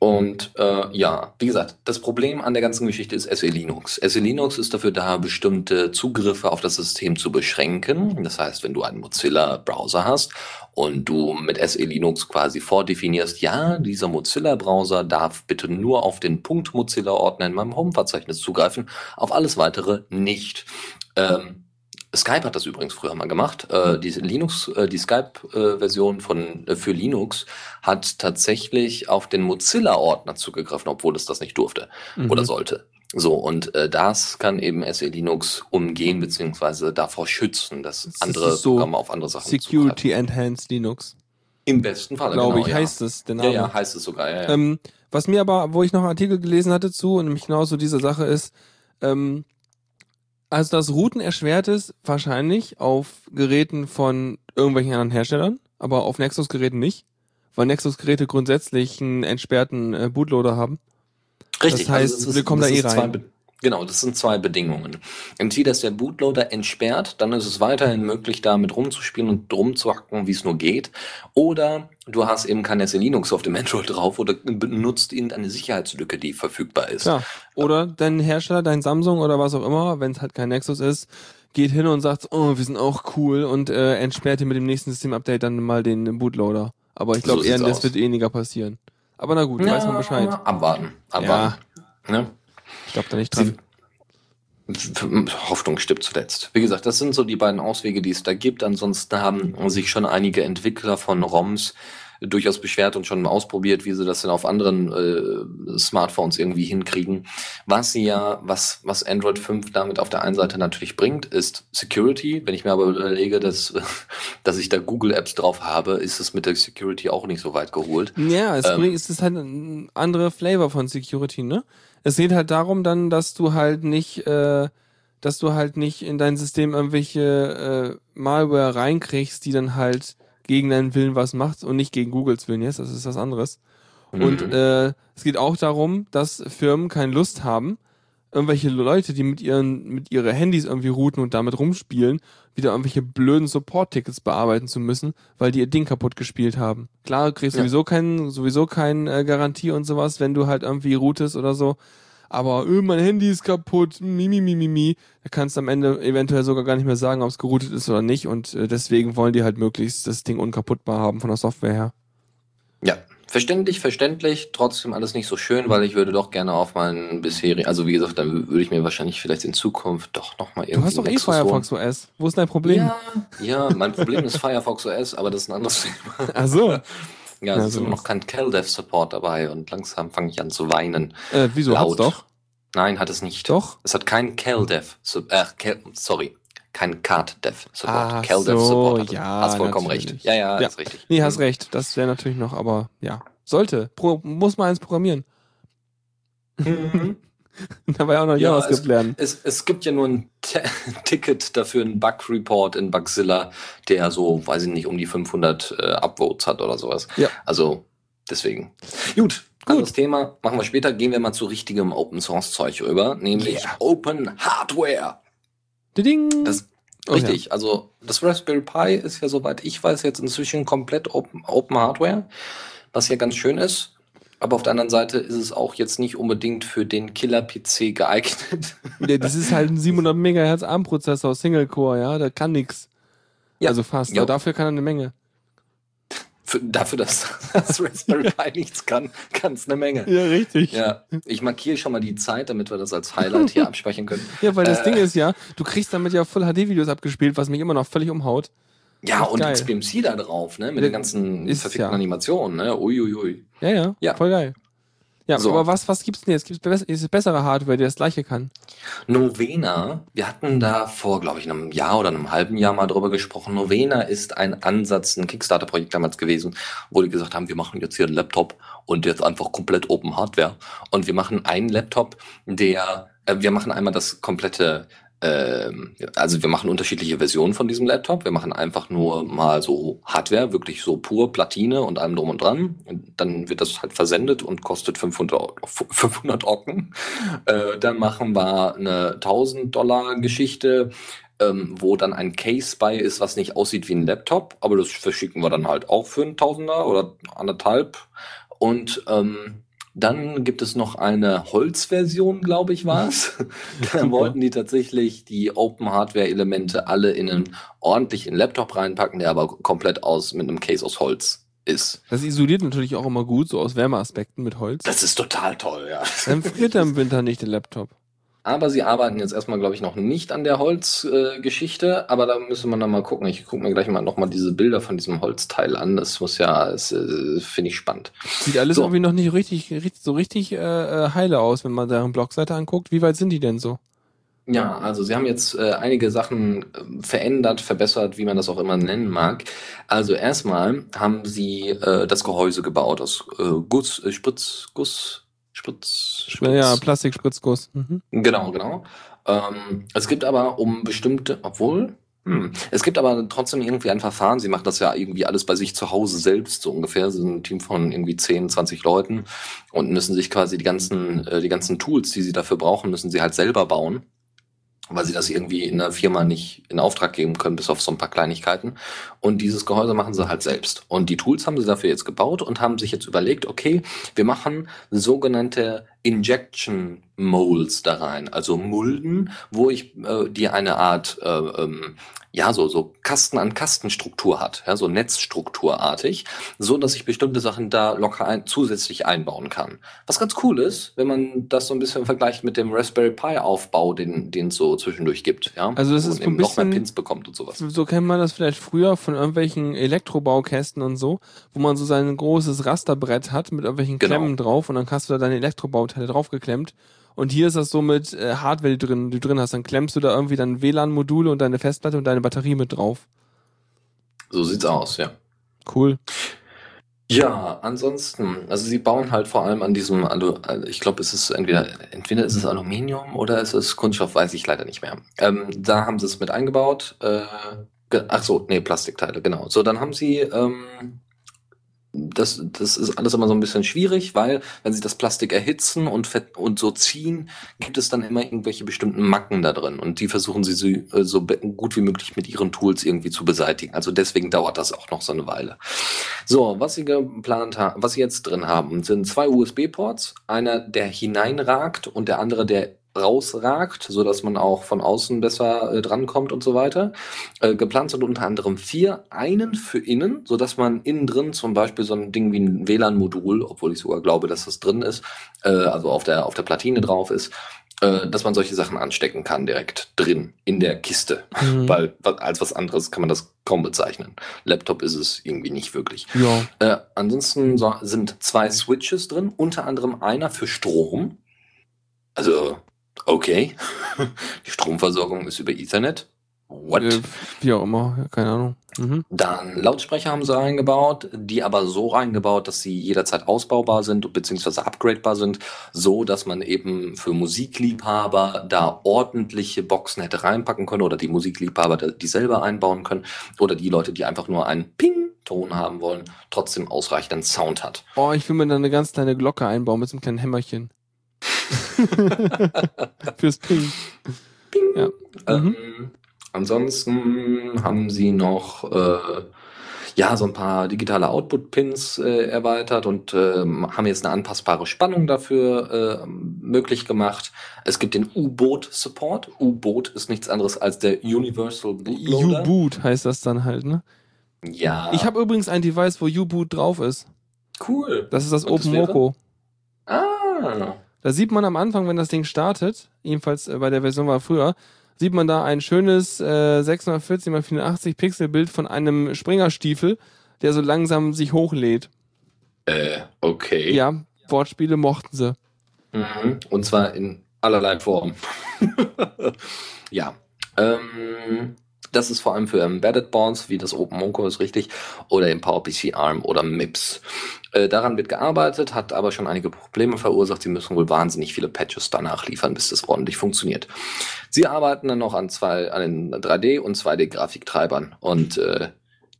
Und äh, ja, wie gesagt, das Problem an der ganzen Geschichte ist SE Linux. SE Linux ist dafür da, bestimmte Zugriffe auf das System zu beschränken. Das heißt, wenn du einen Mozilla-Browser hast und du mit SE Linux quasi vordefinierst, ja, dieser Mozilla-Browser darf bitte nur auf den Punkt Mozilla-Ordner in meinem Home-Verzeichnis zugreifen, auf alles weitere nicht. Ähm, Skype hat das übrigens früher mal gemacht. Äh, die Linux, äh, die Skype-Version von äh, für Linux hat tatsächlich auf den Mozilla-Ordner zugegriffen, obwohl es das nicht durfte Mhm. oder sollte. So, und äh, das kann eben SE Linux umgehen, beziehungsweise davor schützen, dass Das andere so Programme auf andere Sachen zugreifen. Security Enhanced Linux, Im besten Fall, glaube genau, ich, ja. heißt es, der Ja, Name. ja, heißt es sogar, ja, ja. Ähm, was mir aber, wo ich noch einen Artikel gelesen hatte zu, und nämlich genau so diese Sache ist, ähm, also das Routen erschwert ist wahrscheinlich auf Geräten von irgendwelchen anderen Herstellern, aber auf Nexus-Geräten nicht, weil Nexus-Geräte grundsätzlich einen entsperrten äh, Bootloader haben. Richtig, das heißt, also es wir kommen da eh rein. Genau, das sind zwei Bedingungen. Entweder ist der Bootloader entsperrt, dann ist es weiterhin möglich, damit rumzuspielen und rumzuhacken, wie es nur geht. Oder du hast eben kein SE Linux auf dem Android drauf oder benutzt irgendeine Sicherheitslücke, die verfügbar ist. Klar. Oder dein Hersteller, dein Samsung oder was auch immer, wenn es halt kein Nexus ist, geht hin und sagt, oh, wir sind auch cool und äh, entsperrt dir mit dem nächsten Systemupdate dann mal den Bootloader. Aber ich glaube So eher, das aus. wird weniger passieren. Aber na gut, weiß man Bescheid. Abwarten, abwarten. Ne? Ich glaube da nicht dran. Hoffnung stirbt zuletzt. Wie gesagt, das sind so die beiden Auswege, die es da gibt. Ansonsten haben sich schon einige Entwickler von ROMs durchaus beschwert und schon ausprobiert, wie sie das denn auf anderen äh, Smartphones irgendwie hinkriegen. Was sie ja, was, was Android 5 damit auf der einen Seite natürlich bringt, ist Security. Wenn ich mir aber überlege, dass, dass ich da Google Apps drauf habe, ist es mit der Security auch nicht so weit geholt. Ja, es, Ähm. ist halt ein anderer Flavor von Security, ne? Es geht halt darum dann, dass du halt nicht, äh, dass du halt nicht in dein System irgendwelche äh, Malware reinkriegst, die dann halt gegen deinen Willen was macht und nicht gegen Googles Willen jetzt, das ist was anderes. Und Mhm. äh, es geht auch darum, dass Firmen keine Lust haben, irgendwelche Leute, die mit ihren mit ihre Handys irgendwie routen und damit rumspielen, wieder irgendwelche blöden Support-Tickets bearbeiten zu müssen, weil die ihr Ding kaputt gespielt haben. Klar, du kriegst Ja. sowieso kein sowieso kein äh, Garantie und sowas, wenn du halt irgendwie routest oder so. Aber öh, mein Handy ist kaputt, mi, mi, mi, mi, mi. Da kannst du am Ende eventuell sogar gar nicht mehr sagen, ob es geroutet ist oder nicht. Und äh, deswegen wollen die halt möglichst das Ding unkaputtbar haben von der Software her. Verständlich, verständlich. Trotzdem alles nicht so schön, weil ich würde doch gerne auf meinen bisherigen, also wie gesagt, dann würde ich mir wahrscheinlich vielleicht in Zukunft doch nochmal irgendwie Du hast doch eh holen. Firefox OS. Wo ist dein Problem? Ja, ja, mein Problem ist Firefox OS, aber das ist ein anderes Thema. Ach so. Ja, es ist immer noch kein CalDev-Support dabei und langsam fange ich an zu weinen. Äh, wieso? Hat's Laut. doch. Nein, hat es nicht. Doch. Es hat kein CalDev, äh, Cal, sorry, kein CardDev-Support. Ah, CalDev-Support so, hat, ja, hast vollkommen natürlich. recht. Ja, ja, Ja. ist richtig. Nee, hast recht. Das wäre natürlich noch, aber ja. Sollte. Pro, muss man eins programmieren. Mhm. da war ja auch noch Ja, JavaScript es- lernen. Es, es gibt ja nur ein T Ticket dafür, einen Bug-Report in Bugzilla, der so, weiß ich nicht, um die 500 äh, Upvotes hat oder sowas. Ja. Also, deswegen. Gut, anderes Thema. Machen wir später. Gehen wir mal zu richtigem Open-Source-Zeug rüber, nämlich Yeah. Open Hardware. Ding. Das, Oh, Richtig, also das Raspberry Pi ist ja, soweit ich weiß, jetzt inzwischen komplett Open, Open Hardware, was ja ganz schön ist. Aber auf der anderen Seite ist es auch jetzt nicht unbedingt für den Killer-PC geeignet. Ja, das ist halt ein 700 Megahertz ARM-Prozessor, Single-Core, ja, der kann nix. Ja. Also fast, aber dafür kann er eine Menge. Für, dafür, dass das Raspberry Pi nichts kann, kann es eine Menge. Ja, richtig. Ja, ich markiere schon mal die Zeit, damit wir das als Highlight hier abspeichern können. Ja, weil das Äh. Ding ist ja, du kriegst damit ja Full-HD-Videos abgespielt, was mich immer noch völlig umhaut. Ja, und geil. XBMC da drauf, ne? Mit Ja, den ganzen verfickten ja. Animationen, ne? Uiuiui. Ja, ja, Ja. voll geil. Ja, So. aber was, was gibt's denn jetzt? Gibt's ist bessere Hardware, die das gleiche kann? Novena, wir hatten da vor, glaube ich, einem Jahr oder einem halben Jahr mal drüber gesprochen. Novena ist ein Ansatz, ein Kickstarter-Projekt damals gewesen, wo die gesagt haben, wir machen jetzt hier einen Laptop und jetzt einfach komplett Open Hardware. Und wir machen einen Laptop, der, äh, wir machen einmal das komplette, also wir machen unterschiedliche Versionen von diesem Laptop. Wir machen einfach nur mal so Hardware, wirklich so pur Platine und allem drum und dran. Und dann wird das halt versendet und kostet 500, Euro- 500 Ocken. Äh, dann machen wir eine 1000 Dollar Geschichte, ähm, wo dann ein Case bei ist, was nicht aussieht wie ein Laptop, aber das verschicken wir dann halt auch für einen Tausender oder anderthalb. Und ähm, dann gibt es noch eine Holzversion, glaube ich, war es. da wollten die tatsächlich die Open Hardware Elemente alle in einen ordentlichen Laptop reinpacken, der aber komplett aus mit einem Case aus Holz ist. Das isoliert natürlich auch immer gut, so aus Wärmeaspekten mit Holz. Das ist total toll, ja. Dann friert er im Winter nicht der Laptop. Aber sie arbeiten jetzt erstmal, glaube ich, noch nicht an der Holzgeschichte, äh, aber da müsste man dann mal gucken. Ich gucke mir gleich mal nochmal diese Bilder von diesem Holzteil an. Das muss ja, das, äh, finde ich spannend. Sieht alles So. irgendwie noch nicht richtig, richtig so richtig äh, äh, heile aus, wenn man deren Blogseite anguckt. Wie weit sind die denn so? Ja, also sie haben jetzt äh, einige Sachen äh, verändert, verbessert, wie man das auch immer nennen mag. Also erstmal haben sie äh, das Gehäuse gebaut aus äh, Guss, äh, Spritz, Guss, Spritz, Spritz. Ja, Plastikspritzguss. Mhm. Genau, genau. Ähm, es gibt aber um bestimmte, obwohl, hm, es gibt aber trotzdem irgendwie ein Verfahren. Sie machen das ja irgendwie alles bei sich zu Hause selbst, so ungefähr. Sie sind ein Team von irgendwie 10, 20 Leuten und müssen sich quasi die ganzen, äh, die ganzen Tools, die sie dafür brauchen, müssen sie halt selber bauen. Weil sie das irgendwie in der Firma nicht in Auftrag geben können, bis auf so ein paar Kleinigkeiten. Und dieses Gehäuse machen sie halt selbst. Und die Tools haben sie dafür jetzt gebaut und haben sich jetzt überlegt, okay, wir machen sogenannte Injection Molds da rein, also Mulden, wo ich äh, die eine Art äh, ähm, ja so so Kasten an Kastenstruktur hat, ja so Netzstrukturartig, so dass ich bestimmte Sachen da locker ein, zusätzlich einbauen kann. Was ganz cool ist, wenn man das so ein bisschen vergleicht mit dem Raspberry Pi Aufbau, den den es so zwischendurch gibt, ja. Also das ist ein eben noch mehr bisschen- Pins bekommt und sowas. So kennt man das vielleicht früher von irgendwelchen Elektrobaukästen und so, wo man so sein großes Rasterbrett hat mit irgendwelchen Genau. Klemmen drauf und dann hast du da deine Elektrobauteile draufgeklemmt. Und hier ist das so mit äh, Hardware, die drin, die du drin hast. Dann klemmst du da irgendwie dann WLAN-Module und deine Festplatte und deine Batterie mit drauf. So sieht's aus, ja. Cool. Ja, ansonsten, also sie bauen halt vor allem an diesem, Alu, also ich glaube, es ist entweder, entweder ist es Aluminium oder es ist Kunststoff, weiß ich leider nicht mehr. Ähm, da haben sie es mit eingebaut. Äh, ach so, nee, Plastikteile, genau. So, dann haben sie, ähm, das, das ist alles immer so ein bisschen schwierig, weil wenn sie das Plastik erhitzen und, fett, und so ziehen, gibt es dann immer irgendwelche bestimmten Macken da drin und die versuchen sie so, äh, so gut wie möglich mit ihren Tools irgendwie zu beseitigen. Also deswegen dauert das auch noch so eine Weile. So, was sie geplant haben, was sie jetzt drin haben, sind zwei USB-Ports, einer, der hineinragt und der andere, der rausragt, so dass man auch von außen besser äh, drankommt und so weiter. Äh, geplant sind unter anderem vier, einen für innen, so dass man innen drin zum Beispiel so ein Ding wie ein WLAN-Modul, obwohl ich sogar glaube, dass das drin ist, äh, also auf der auf der Platine drauf ist, äh, dass man solche Sachen anstecken kann direkt drin in der Kiste, Mhm. weil als was anderes kann man das kaum bezeichnen. Laptop ist es irgendwie nicht wirklich. Ja. Äh, ansonsten so, sind zwei Switches drin, unter anderem einer für Strom. Also, okay. Die Stromversorgung ist über Ethernet. What? Äh, wie auch immer, keine Ahnung. Mhm. Dann Lautsprecher haben sie reingebaut, die aber so reingebaut, dass sie jederzeit ausbaubar sind bzw. upgradebar sind, so dass man eben für Musikliebhaber da ordentliche Boxen hätte reinpacken können oder die Musikliebhaber die selber einbauen können oder die Leute, die einfach nur einen Ping-Ton haben wollen, trotzdem ausreichenden Sound hat. Oh, ich will mir da eine ganz kleine Glocke einbauen mit so einem kleinen Hämmerchen. Fürs Ping. Ja. Mhm. Ähm, ansonsten haben sie noch äh, ja so ein paar digitale Output-Pins äh, erweitert und äh, haben jetzt eine anpassbare Spannung dafür äh, möglich gemacht. Es gibt den U-Boot-Support. U-Boot ist nichts anderes als der Universal Bootloader. U-Boot heißt das dann halt, ne? Ja. Ich habe übrigens ein Device, wo U-Boot drauf ist. cool. Das ist das OpenMoko. Ah. Da sieht man am Anfang, wenn das Ding startet, jedenfalls äh, bei der Version war früher, sieht man da ein schönes äh, 640 x 84 Pixel Bild von einem Springerstiefel, der so langsam sich hochlädt. Äh, okay. Ja, Wortspiele mochten sie. Mhm. Und zwar in allerlei Form. ja. Ähm, das ist vor allem für Embedded Boards, wie das OpenMonco ist richtig, oder im PowerPC ARM oder MIPS. Äh, daran wird gearbeitet, hat aber schon einige Probleme verursacht. Sie müssen wohl wahnsinnig viele Patches danach liefern, bis das ordentlich funktioniert. Sie arbeiten dann noch an zwei, an den 3D- und 2D-Grafiktreibern und äh,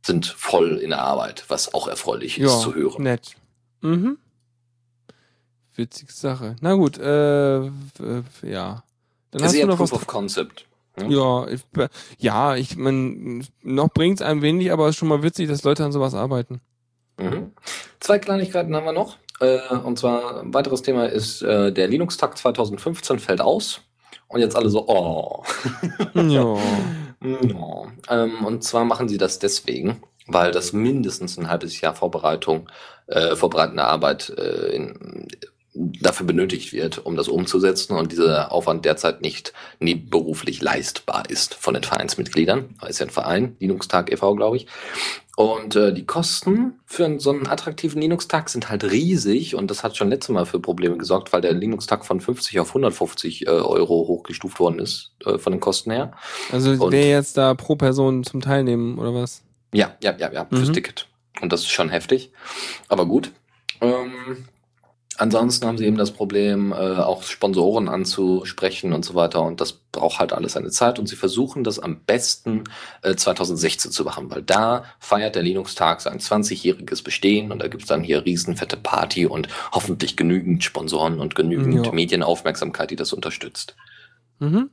sind voll in der Arbeit, was auch erfreulich ist zu hören. nett. Mhm. Witzige Sache. Na gut, äh, ja. Dann Das hast ist du noch Proof was. of Concept. Ja, ich, ja, ich mein, noch bringt's einem wenig, aber es ist schon mal witzig, dass Leute an sowas arbeiten. Mhm. Zwei Kleinigkeiten haben wir noch. Äh, und zwar ein weiteres Thema ist, äh, der Linux-Tag 2015 fällt aus. Und jetzt alle so, oh. Ja. Ja. Ähm, und zwar machen sie das deswegen, weil das mindestens ein halbes Jahr Vorbereitung, äh, vorbereitende Arbeit äh, in, dafür benötigt wird, um das umzusetzen und dieser Aufwand derzeit nicht nebenberuflich leistbar ist von den Vereinsmitgliedern. Da ist ja ein Verein, Linux-Tag e.V., glaube ich. Und äh, die Kosten für so einen attraktiven Linux-Tag sind halt riesig und das hat schon letztes Mal für Probleme gesorgt, weil der Linux-Tag von 50 auf 150 äh, Euro hochgestuft worden ist äh, von den Kosten her. Also wer jetzt da pro Person zum Teilnehmen oder was? Ja, ja, ja, ja, fürs Mhm. Ticket. Und das ist schon heftig. Aber gut. Ähm, ansonsten haben sie eben das Problem, äh, auch Sponsoren anzusprechen und so weiter. Und das braucht halt alles seine Zeit. Und sie versuchen das am besten äh, 2016 zu machen, weil da feiert der Linux-Tag sein 20-jähriges Bestehen und da gibt's dann hier riesenfette Party und hoffentlich genügend Sponsoren und genügend Ja. Medienaufmerksamkeit, die das unterstützt. Mhm.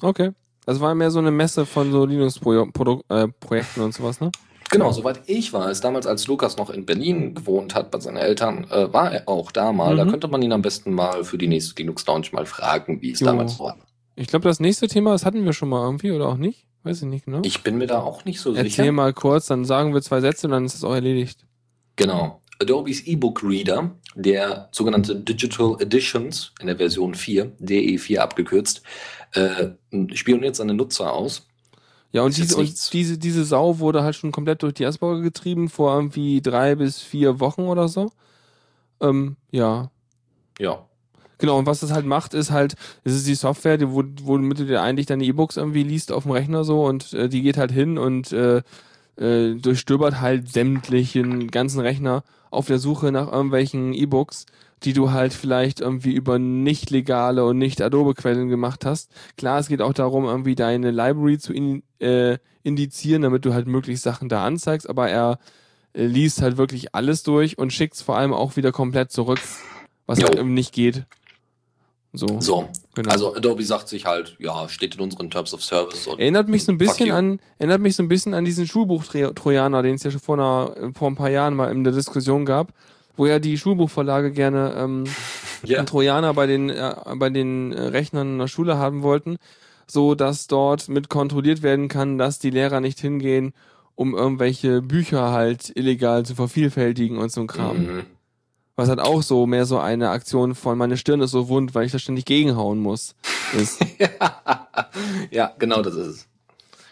Okay. Das war mehr so eine Messe von so Linux-Projekten und sowas, ne? Genau, soweit ich weiß, damals als Lukas noch in Berlin gewohnt hat bei seinen Eltern, äh, war er auch da mal. Da Mhm. könnte man ihn am besten mal für die nächste Linux Lounge mal fragen, wie es Jo. damals war. Ich glaube, das nächste Thema, das hatten wir schon mal irgendwie oder auch nicht. Weiß ich nicht genau. Ich bin mir da auch nicht so Erzähl sicher. mal kurz, dann sagen wir zwei Sätze und dann ist es auch erledigt. Genau. Adobe's E-Book Reader, der sogenannte Digital Editions in der Version 4, DE4 abgekürzt, äh, spioniert seine Nutzer aus. Ja, und diese, und diese, diese Sau wurde halt schon komplett durch die Asperger getrieben vor irgendwie drei bis vier Wochen oder so. Ähm, ja. Ja. Genau, und was das halt macht, ist halt, es ist die Software, die, wo, womit du dir eigentlich deine E-Books irgendwie liest auf dem Rechner so und äh, die geht halt hin und äh, äh, durchstöbert halt sämtlichen ganzen Rechner auf der Suche nach irgendwelchen E-Books, die du halt vielleicht irgendwie über nicht legale und nicht Adobe-Quellen gemacht hast. Klar, es geht auch darum, irgendwie deine Library zu in, äh, indizieren, damit du halt möglichst Sachen da anzeigst, aber er äh, liest halt wirklich alles durch und schickt es vor allem auch wieder komplett zurück, was Jo. halt eben nicht geht. So, So. Genau. Also Adobe sagt sich halt, ja, steht in unseren Terms of Service. Und Erinnert mich so ein bisschen an, erinnert mich so ein bisschen an diesen Schulbuch-Trojaner, den es ja schon vor, einer, vor ein paar Jahren mal in der Diskussion gab, wo ja die Schulbuchverlage gerne ähm, ja. einen Trojaner bei den, äh, bei den äh, Rechnern in der Schule haben wollten, so dass dort mit kontrolliert werden kann, dass die Lehrer nicht hingehen, um irgendwelche Bücher halt illegal zu vervielfältigen und so ein Kram. Mhm. Was halt auch so mehr so eine Aktion von meine Stirn ist so wund, weil ich da ständig gegenhauen muss. Ist. ja, genau das ist es.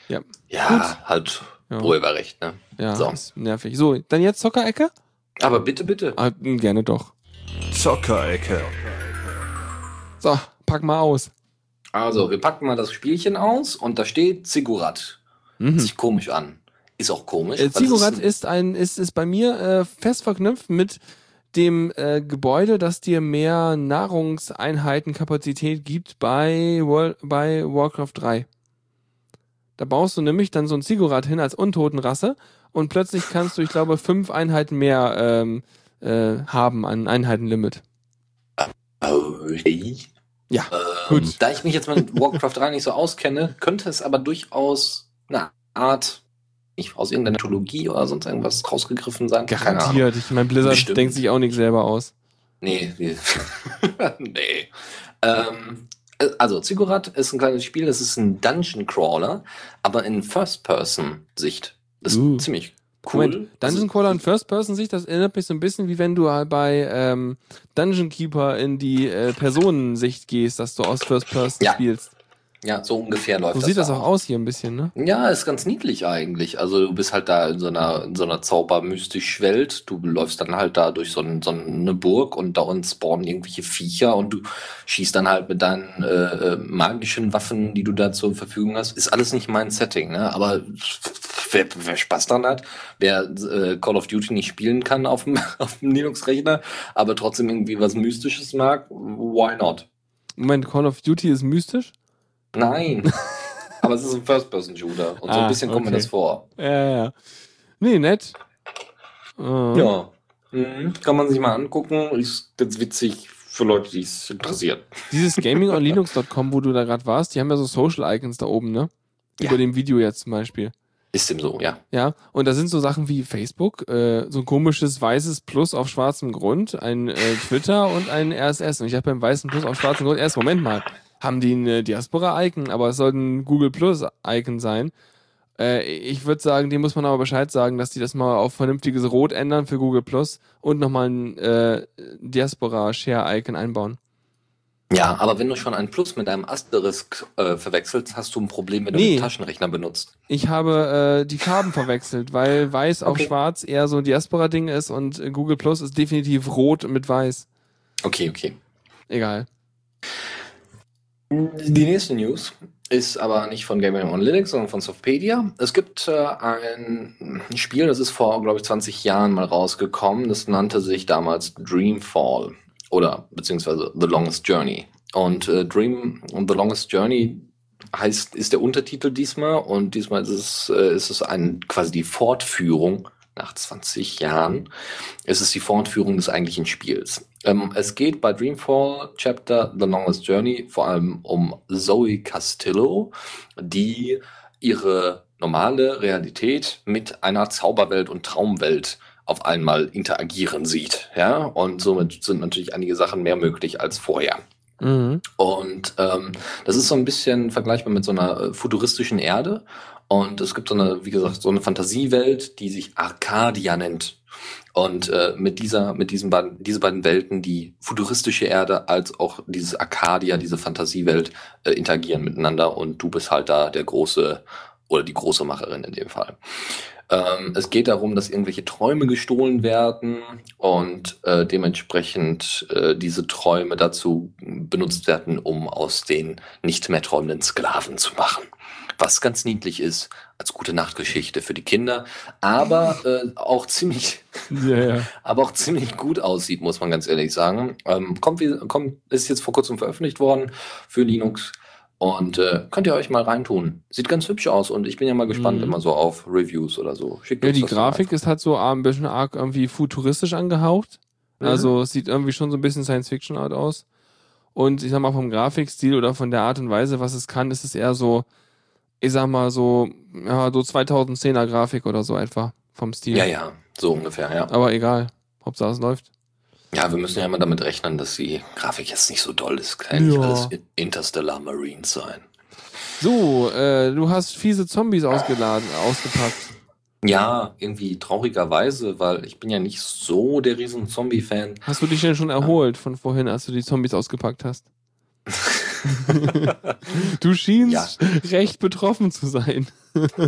Ja. Ja, halt Ja. Urheberrecht, ne? Ja, So. ist nervig. So, dann jetzt Zockerecke? Aber bitte, bitte. Ah, gerne doch. Zockerecke. So, pack mal aus. Also, wir packen mal das Spielchen aus und da steht Ziggurat. Hört Mhm. sich komisch an. Ist auch komisch. Äh, ist ist ein, ist, ist bei mir äh, fest verknüpft mit dem äh, Gebäude, das dir mehr Nahrungseinheitenkapazität gibt bei, World, bei Warcraft 3. Da baust du nämlich dann so ein Ziggurat hin als Untotenrasse und plötzlich kannst du, ich glaube, fünf Einheiten mehr ähm, äh, haben an Einheitenlimit. Okay. Ja. Ähm, da ich mich jetzt mit Warcraft 3 nicht so auskenne, könnte es aber durchaus eine Art, nicht aus irgendeiner Mythologie oder sonst irgendwas rausgegriffen sein. Garantiert. Ich meine, Blizzard Bestimmt. denkt sich auch nichts selber aus. Nee, nee. nee. Ähm, äh, also, Ziggurat ist ein kleines Spiel, das ist ein Dungeon Crawler, aber in First-Person-Sicht. Ist Uh. ziemlich cool. Moment, Dungeon Crawler in First-Person-Sicht, das erinnert mich so ein bisschen wie wenn du halt bei ähm, Dungeon Keeper in die äh, Personensicht gehst, dass du aus First-Person Ja. spielst. Ja, so ungefähr läuft So das. sieht das da auch aus hier ein bisschen, ne? Ja, ist ganz niedlich eigentlich. Also du bist halt da in so einer, in so einer zaubermystisch Welt. Du läufst dann halt da durch so, ein, so eine Burg und da unten spawnen irgendwelche Viecher und du schießt dann halt mit deinen äh, äh, magischen Waffen, die du da zur Verfügung hast. Ist alles nicht mein Setting, ne? Aber wer, wer Spaß dran hat, wer äh, Call of Duty nicht spielen kann auf dem, auf dem Linux-Rechner, aber trotzdem irgendwie was Mystisches mag, why not? Moment, Call of Duty ist mystisch? Nein. aber es ist ein First-Person-Shooter und so Ah, ein bisschen kommt mir okay. das vor. Ja, ja, ja. Nee, nett. Äh, Ja. Mhm. Kann man sich mal angucken. Ist ganz witzig für Leute, die es interessiert. Dieses gamingonlinux.com, wo du da gerade warst, die haben ja so Social Icons da oben, ne? Ja. Über dem Video jetzt zum Beispiel. Ist dem so, ja. Ja, und da sind so Sachen wie Facebook, äh, so ein komisches weißes Plus auf schwarzem Grund, ein äh, Twitter und ein RSS. Und ich habe beim weißen Plus auf schwarzem Grund erst, Moment mal, haben die ein Diaspora-Icon, aber es soll ein Google Plus-Icon sein. Äh, ich würde sagen, dem muss man aber Bescheid sagen, dass die das mal auf vernünftiges Rot ändern für Google Plus und nochmal ein äh, Diaspora-Share-Icon einbauen. Ja, aber wenn du schon ein Plus mit einem Asterisk äh, verwechselst, hast du ein Problem, wenn du Nee. den Taschenrechner benutzt. Ich habe äh, die Farben verwechselt, weil weiß auf Okay. schwarz eher so ein Diaspora-Ding ist und Google Plus ist definitiv rot mit weiß. Okay, okay. Egal. Die nächste News ist aber nicht von Gaming on Linux, sondern von Softpedia. Es gibt äh, ein Spiel, das ist vor, glaube ich, 20 Jahren mal rausgekommen. Das nannte sich damals Dreamfall oder beziehungsweise The Longest Journey. Und äh, Dream und The Longest Journey heißt, ist der Untertitel diesmal und diesmal ist es, äh, ist es ein, quasi die Fortführung nach 20 Jahren. Es ist die Fortführung des eigentlichen Spiels. Ähm, es geht bei Dreamfall Chapter The Longest Journey vor allem um Zoe Castillo, die ihre normale Realität mit einer Zauberwelt und Traumwelt auf einmal interagieren sieht. Ja, und somit sind natürlich einige Sachen mehr möglich als vorher. Mhm. Und ähm, das ist so ein bisschen vergleichbar mit so einer äh, futuristischen Erde. Und es gibt so eine, wie gesagt, so eine Fantasiewelt, die sich Arcadia nennt. Und äh, mit dieser, mit diesen beiden, diese beiden Welten, die futuristische Erde als auch dieses Arcadia, diese Fantasiewelt, äh, interagieren miteinander. Und du bist halt da der große oder die große Macherin in dem Fall. Ähm, es geht darum, dass irgendwelche Träume gestohlen werden und äh, dementsprechend äh, diese Träume dazu benutzt werden, um aus den nicht mehr träumenden Sklaven zu machen. Was ganz niedlich ist, als gute Nachtgeschichte für die Kinder, aber äh, auch ziemlich, Ja, ja. aber auch ziemlich gut aussieht, muss man ganz ehrlich sagen. Ähm, kommt, wie, kommt, ist jetzt vor kurzem veröffentlicht worden für Linux. Und äh, könnt ihr euch mal reintun. Sieht ganz hübsch aus und ich bin ja mal gespannt Mhm. immer so auf Reviews oder so. Schickt Ja, die Grafik ist halt so ein bisschen arg irgendwie futuristisch angehaucht. Mhm. Also es sieht irgendwie schon so ein bisschen Science-Fiction-Art aus. Und ich sag mal, vom Grafikstil oder von der Art und Weise, was es kann, ist es eher so, ich sag mal, so, ja, so 2010er Grafik oder so etwa vom Stil. Ja, ja, so ungefähr, ja. Aber egal. Hauptsache es läuft. Ja, wir müssen ja immer damit rechnen, dass die Grafik jetzt nicht so doll ist. Kann ja nicht Ja. alles Interstellar Marines sein. So, äh, du hast fiese Zombies ausgeladen, ausgepackt. Ja, irgendwie traurigerweise, weil ich bin ja nicht so der riesen Zombie-Fan. Hast du dich denn schon erholt von vorhin, als du die Zombies ausgepackt hast? Du schienst recht betroffen zu sein.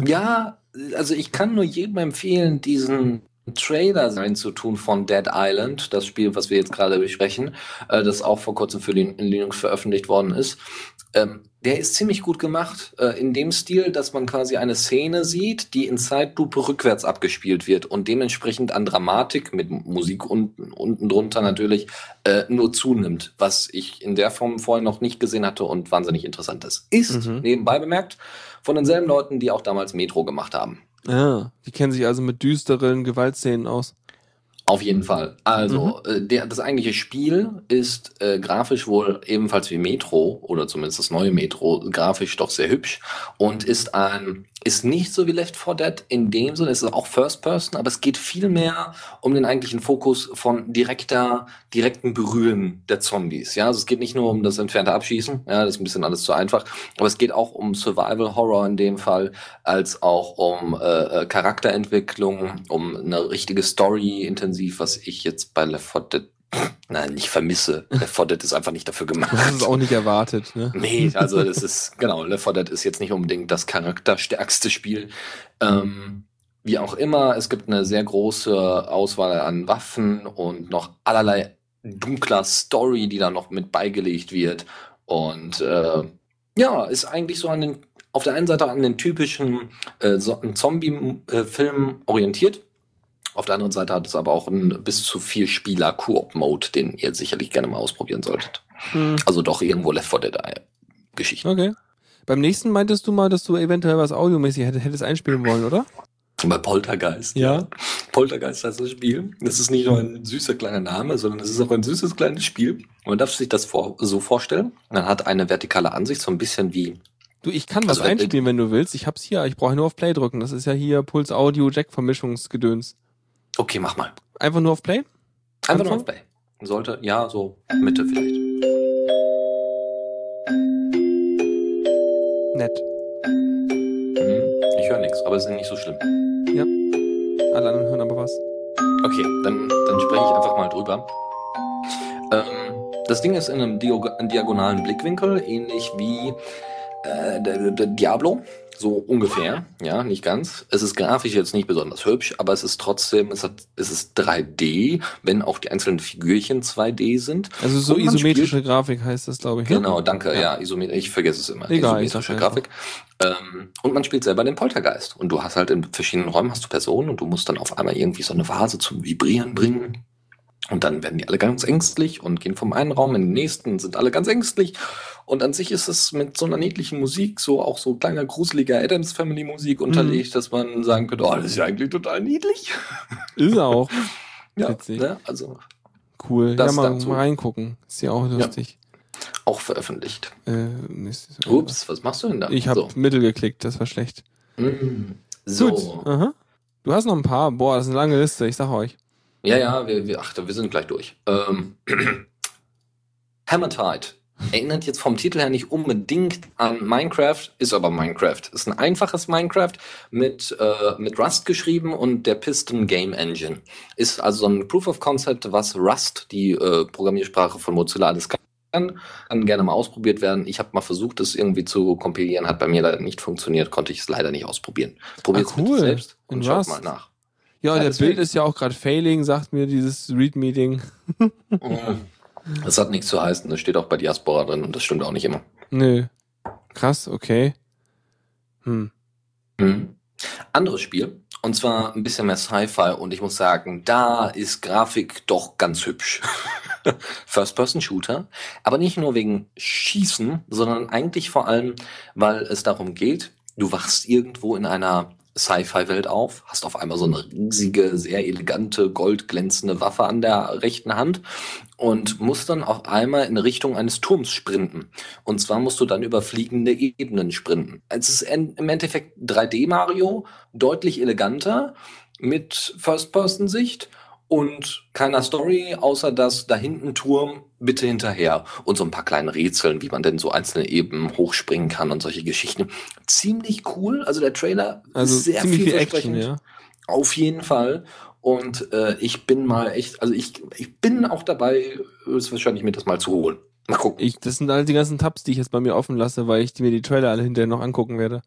ja, also ich kann nur jedem empfehlen, diesen Trailer sein zu tun von Dead Island, das Spiel, was wir jetzt gerade besprechen, äh, das auch vor kurzem für in Linux veröffentlicht worden ist. Ähm, der ist ziemlich gut gemacht, äh, in dem Stil, dass man quasi eine Szene sieht, die in Zeitlupe rückwärts abgespielt wird und dementsprechend an Dramatik mit Musik unten, unten drunter natürlich äh, nur zunimmt, was ich in der Form vorher noch nicht gesehen hatte und wahnsinnig interessant ist. Ist, Mhm. nebenbei bemerkt, von denselben Leuten, die auch damals Metro gemacht haben. Ah, die kennen sich also mit düsteren Gewaltszenen aus. Auf jeden Fall. Also, äh, der, das eigentliche Spiel ist äh, grafisch wohl ebenfalls wie Metro, oder zumindest das neue Metro, grafisch doch sehr hübsch und ist ein, ist nicht so wie Left 4 Dead in dem Sinne, es ist auch First Person, aber es geht viel mehr um den eigentlichen Fokus von direkter, direkten Berühren der Zombies. Ja, also es geht nicht nur um das entfernte Abschießen, ja, das ist ein bisschen alles zu einfach, aber es geht auch um Survival Horror in dem Fall, als auch um äh, äh Charakterentwicklung, um eine richtige Story intensiv, was ich jetzt bei Left 4 Dead Nein, nicht vermisse. Left 4 Dead ist einfach nicht dafür gemacht. Hast es auch nicht erwartet, ne? Nee, also das ist, genau, Left 4 Dead ist jetzt nicht unbedingt das charakterstärkste Spiel. Ähm, wie auch immer, es gibt eine sehr große Auswahl an Waffen und noch allerlei dunkler Story, die da noch mit beigelegt wird. Und äh, ja, ist eigentlich so an den, auf der einen Seite an den typischen äh, so, Zombie-Film orientiert. Auf der anderen Seite hat es aber auch einen bis zu vier Spieler Koop-Mode, den ihr sicherlich gerne mal ausprobieren solltet. Hm. Also doch irgendwo Left 4 Dead Geschichte. Okay. Beim nächsten meintest du mal, dass du eventuell was audiomäßig hätt- hättest einspielen wollen, oder? Bei Poltergeist. Ja. Poltergeist heißt das Spiel. Das ist nicht nur ein süßer kleiner Name, sondern es ist auch ein süßes kleines Spiel. Man darf sich das vor, so vorstellen. Man hat eine vertikale Ansicht, so ein bisschen wie Du, ich kann was Also, äh, einspielen, wenn du willst. Ich hab's hier. Ich brauche nur auf Play drücken. Das ist ja hier Puls Audio Jack Vermischungsgedöns. Okay, mach mal. Einfach nur auf Play? Einfach nur auf Play. Sollte, ja, so Mitte vielleicht. Nett. Hm, Ich höre nichts, aber es ist nicht so schlimm. Alle anderen hören aber was. Okay, dann, dann spreche ich einfach mal drüber. Ähm, das Ding ist in einem diagonalen Blickwinkel, ähnlich wie äh, Diablo, so ungefähr. Ja, nicht ganz. Es ist grafisch jetzt nicht besonders hübsch, aber es ist trotzdem, es, hat, es ist 3D, wenn auch die einzelnen Figürchen 2D sind. Also so isometrische Grafik heißt das, glaube ich. ne? Genau, danke. Ja, Isomet ich vergesse es immer. Egal, Isometrische Grafik. Ähm, und man spielt selber den Poltergeist. Und du hast halt in verschiedenen Räumen hast du Personen und du musst dann auf einmal irgendwie so eine Vase zum Vibrieren bringen. Und dann werden die alle ganz ängstlich und gehen vom einen Raum in den nächsten, sind alle ganz ängstlich. Und an sich ist es mit so einer niedlichen Musik, so auch so kleiner, gruseliger Adams Family Musik unterlegt, dass man sagen könnte, oh, das ist ja eigentlich total niedlich. Ist auch. Ja, Witzig. ne? also Cool. Das ja, mal, dazu. mal reingucken. Ist ja auch lustig. auch veröffentlicht. Äh. Ups, was machst du denn da? Ich habe So. Mittel geklickt, das war schlecht. Mm. So. Gut. Aha. Du hast noch ein paar. Boah, das ist eine lange Liste, ich sag euch. Ja, ja, wir, wir, ach, wir sind gleich durch. Ähm, Hammertide erinnert jetzt vom Titel her nicht unbedingt an Minecraft, ist aber Minecraft. Ist ein einfaches Minecraft mit, äh, mit Rust geschrieben und der Piston Game Engine. Ist also so ein Proof of Concept, was Rust, die äh, Programmiersprache von Mozilla, alles kann. Kann gerne mal ausprobiert werden. Ich habe mal versucht, es irgendwie zu kompilieren, hat bei mir leider nicht funktioniert, konnte ich es leider nicht ausprobieren. Probiert es Ah, cool. selbst In und schaut Rust. mal nach. Ja, Ja, der deswegen. Bild ist ja auch gerade failing, sagt mir dieses Read-Meeting. Das hat nichts zu heißen, das steht auch bei Diaspora drin und das stimmt auch nicht immer. Nö. Krass, okay. Hm. Mhm. Anderes Spiel, und zwar ein bisschen mehr Sci-Fi und ich muss sagen, da ist Grafik doch ganz hübsch. First-Person-Shooter, aber nicht nur wegen Schießen, sondern eigentlich vor allem, weil es darum geht, du wachst irgendwo in einer Sci-Fi-Welt auf, hast auf einmal so eine riesige, sehr elegante, goldglänzende Waffe an der rechten Hand und musst dann auf einmal in Richtung eines Turms sprinten. Und zwar musst du dann über fliegende Ebenen sprinten. Es ist im Endeffekt 3D Mario, deutlich eleganter, mit First-Person-Sicht und keiner Story, außer dass da hinten Turm, bitte hinterher. Und so ein paar kleine Rätseln, wie man denn so einzelne Ebenen hochspringen kann und solche Geschichten. Ziemlich cool. Also der Trailer Also ist sehr ziemlich viel Action, vielversprechend. ja. Auf jeden Fall. Und äh, ich bin mal echt, also ich, ich bin auch dabei, es wahrscheinlich mir das mal zu holen. Mal gucken. Ich, das sind all die ganzen Tabs, die ich jetzt bei mir offen lasse, weil ich mir die Trailer alle hinterher noch angucken werde.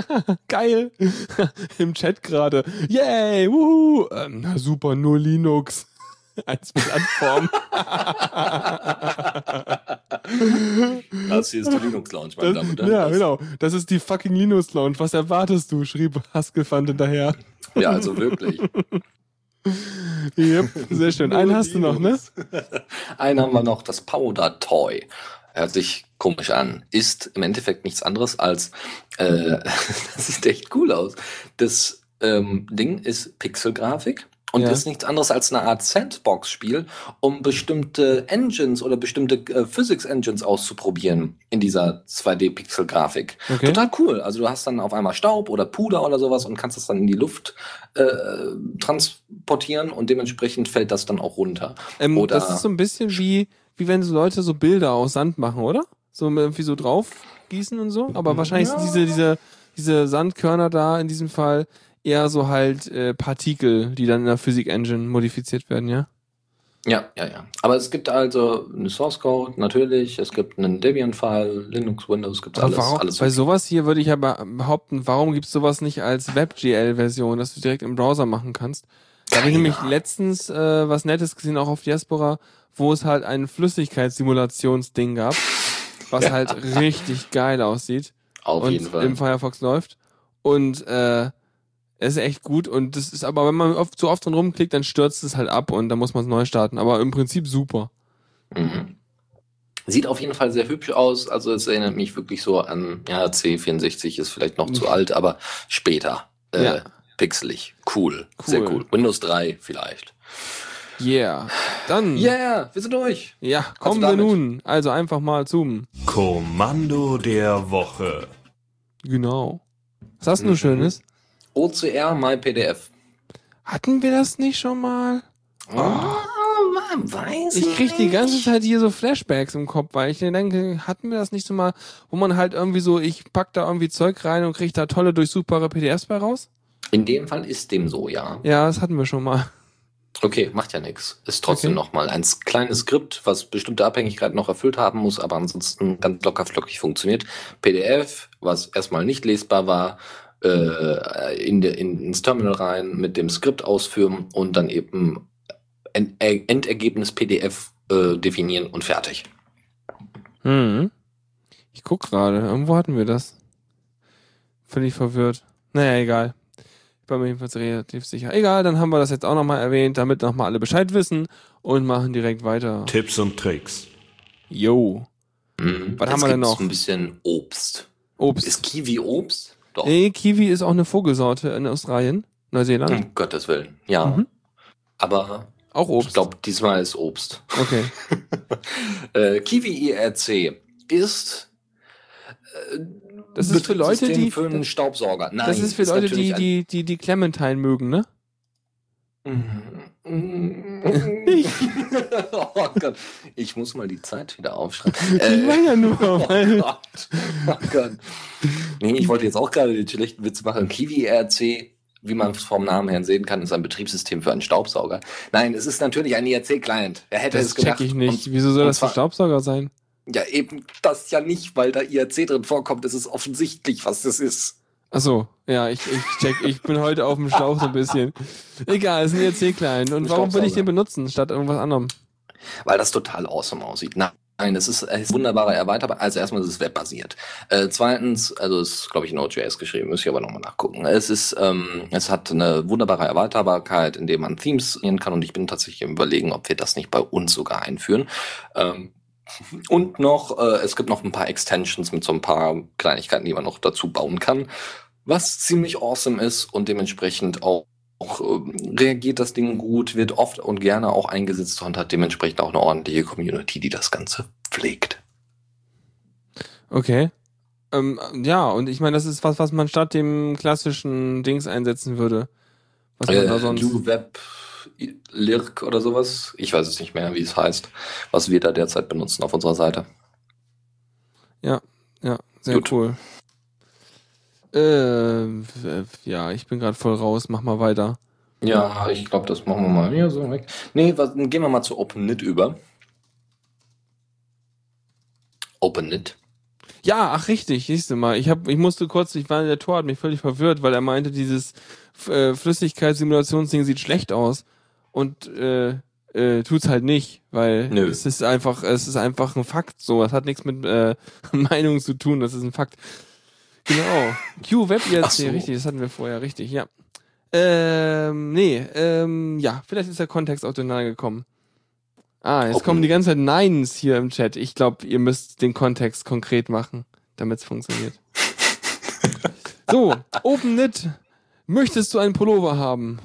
Geil. Im Chat gerade. Yay, wuhu. Ähm, na super, nur Linux. Mit Anform. Das hier ist die Linux Lounge, meine Damen und Herren. ja, genau. Das ist die fucking Linux Lounge. Was erwartest du? schrieb Haskellfand hinterher. Ja, also wirklich. Yep, sehr schön. Einen hast du noch, ne? Einen haben wir noch, das Powder Toy. Hört sich komisch an. Ist im Endeffekt nichts anderes als, äh, das sieht echt cool aus. Das ähm, Ding ist Pixelgrafik. Und Ja. ist nichts anderes als eine Art Sandbox-Spiel, um bestimmte Engines oder bestimmte äh, Physics-Engines auszuprobieren in dieser 2D-Pixel-Grafik. Okay. Total cool. Also du hast dann auf einmal Staub oder Puder oder sowas und kannst das dann in die Luft äh, transportieren und dementsprechend fällt das dann auch runter. Ähm, das ist so ein bisschen wie, wie wenn so Leute so Bilder aus Sand machen, oder? So irgendwie so drauf gießen und so. Aber wahrscheinlich Ja. sind diese, diese, diese Sandkörner da in diesem Fall eher so halt äh, Partikel, die dann in der Physik-Engine modifiziert werden, ja? Ja, ja, ja. Aber es gibt also eine Source Code, natürlich. Es gibt einen Debian-File, Linux, Windows, gibt Aber alles. warum, alles bei sowas hier würde ich aber behaupten, warum gibt's sowas nicht als WebGL-Version, dass du direkt im Browser machen kannst? Da habe ich nämlich letztens äh, was Nettes gesehen, auch auf Diaspora, wo es halt ein Flüssigkeitssimulationsding gab, was Ja. halt richtig geil aussieht Auf und jeden Fall. im Firefox läuft. Und äh, es ist echt gut und das ist aber, wenn man oft, zu oft dran rumklickt, dann stürzt es halt ab und dann muss man es neu starten. Aber im Prinzip super. Mhm. Sieht auf jeden Fall sehr hübsch aus. Also es erinnert mich wirklich so an, ja, C64 ist vielleicht noch zu alt, aber später. Äh, Ja. Pixelig. Cool. Cool. Sehr cool. Windows 3 vielleicht. Yeah. Dann, Yeah, wir sind durch. ja, kommen wir nun also einfach mal zum Kommando der Woche. Genau. Was hast du Mhm. Schönes? OCR MyPDF. Hatten wir das nicht schon mal? Oh, man weiß Ich krieg die nicht. ganze Zeit hier so Flashbacks im Kopf, weil ich mir denke, hatten wir das nicht so mal, wo man halt irgendwie so, ich pack da irgendwie Zeug rein und krieg da tolle, durchsuchbare PDFs bei raus? In dem Fall ist dem so, ja. Ja, das hatten wir schon mal. Okay, macht ja nichts. Ist trotzdem Okay. nochmal ein kleines Skript, was bestimmte Abhängigkeiten noch erfüllt haben muss, aber ansonsten ganz locker flockig funktioniert. PDF, was erstmal nicht lesbar war, äh, in, de, in, ins Terminal rein, mit dem Skript ausführen und dann eben äh, Endergebnis PDF äh, definieren und fertig. Hm. Ich guck gerade, irgendwo hatten wir das. Völlig verwirrt. Naja, egal. Ich bin mir jedenfalls relativ sicher. Egal, dann haben wir das jetzt auch nochmal erwähnt, damit nochmal alle Bescheid wissen und machen direkt weiter. Tipps und Tricks. Yo. Mhm. Was Jetzt haben wir denn noch? Ein bisschen Obst. Obst. Ist Kiwi Obst? Doch. Nee, Kiwi ist auch eine Vogelsorte in Australien, Neuseeland. Um Gottes Willen. Ja. Mhm. Aber Auch Obst. ich glaube, diesmal ist Obst. Okay. Äh, Kiwi IRC ist äh, Das ist für Leute, die- für einen Staubsauger. Nein, das ist für Leute, die, natürlich die, die, die Clementine mögen, ne? oh Gott, ich muss mal die Zeit wieder aufschreiben. Ich meine ja nur, oh Gott, oh Gott. Nee, ich wollte jetzt auch gerade den schlechten Witz machen. Kiwi IRC, wie man es vom Namen her sehen kann, ist ein Betriebssystem für einen Staubsauger. Nein, es ist natürlich ein IRC-Client. Wer hätte Das es gedacht? check ich nicht. Und- Wieso soll das für Staubsauger sein? Ja, eben das ja nicht, weil da IRC drin vorkommt. Es ist offensichtlich, was das ist. Ach so, ja, ich, ich check, ich bin heute auf dem Schlauch so ein bisschen. Egal, es ist ein ERC-Client. Und Ein warum will ich den benutzen, statt irgendwas anderem? Weil das total awesome aussieht. Nein, es ist, es ist wunderbarer Erweiterbar. Also erstmal ist es webbasiert. Äh, zweitens, also es ist, glaube ich, in Node.js geschrieben, muss ich aber nochmal nachgucken. Es ist, ähm, es hat eine wunderbare Erweiterbarkeit, indem man Themes nehmen kann und ich bin tatsächlich im Überlegen, ob wir das nicht bei uns sogar einführen. Ähm, und noch, äh, es gibt noch ein paar Extensions mit so ein paar Kleinigkeiten, die man noch dazu bauen kann, was ziemlich awesome ist und dementsprechend auch auch, ähm, reagiert das Ding gut, wird oft und gerne auch eingesetzt und hat dementsprechend auch eine ordentliche Community, die das Ganze pflegt. Okay. Ähm, ja, und ich meine, das ist was, was man statt dem klassischen Dings einsetzen würde. Was man da Äh, sonst. New Web Lirk oder sowas, ich weiß es nicht mehr, wie es heißt, was wir da derzeit benutzen auf unserer Seite. Ja, sehr Gut. cool. Äh, ja, ich bin gerade voll raus. Mach mal weiter. Ja, ich glaube, das machen wir mal hier so weg. Nee, was, dann gehen wir mal zu OpenNit über. OpenNit. Ja, ach richtig, siehst du mal. Ich hab, ich musste kurz, ich war in der Tor, hat mich völlig verwirrt, weil er meinte, dieses äh, Flüssigkeitssimulationsding sieht schlecht aus. Und äh, äh, tut's halt nicht, weil Nö. es ist einfach, es ist einfach ein Fakt. So, das hat nichts mit äh, Meinung zu tun, das ist ein Fakt. Genau. Q Web IRC, so. richtig, das hatten wir vorher, richtig, ja. Ähm, nee, ähm, ja, vielleicht ist der Kontext auch durcheinander gekommen. Ah, jetzt Open- kommen die ganze Zeit Neins hier im Chat. Ich glaube, ihr müsst den Kontext konkret machen, damit es funktioniert. so, OpenNit Möchtest du einen Pullover haben?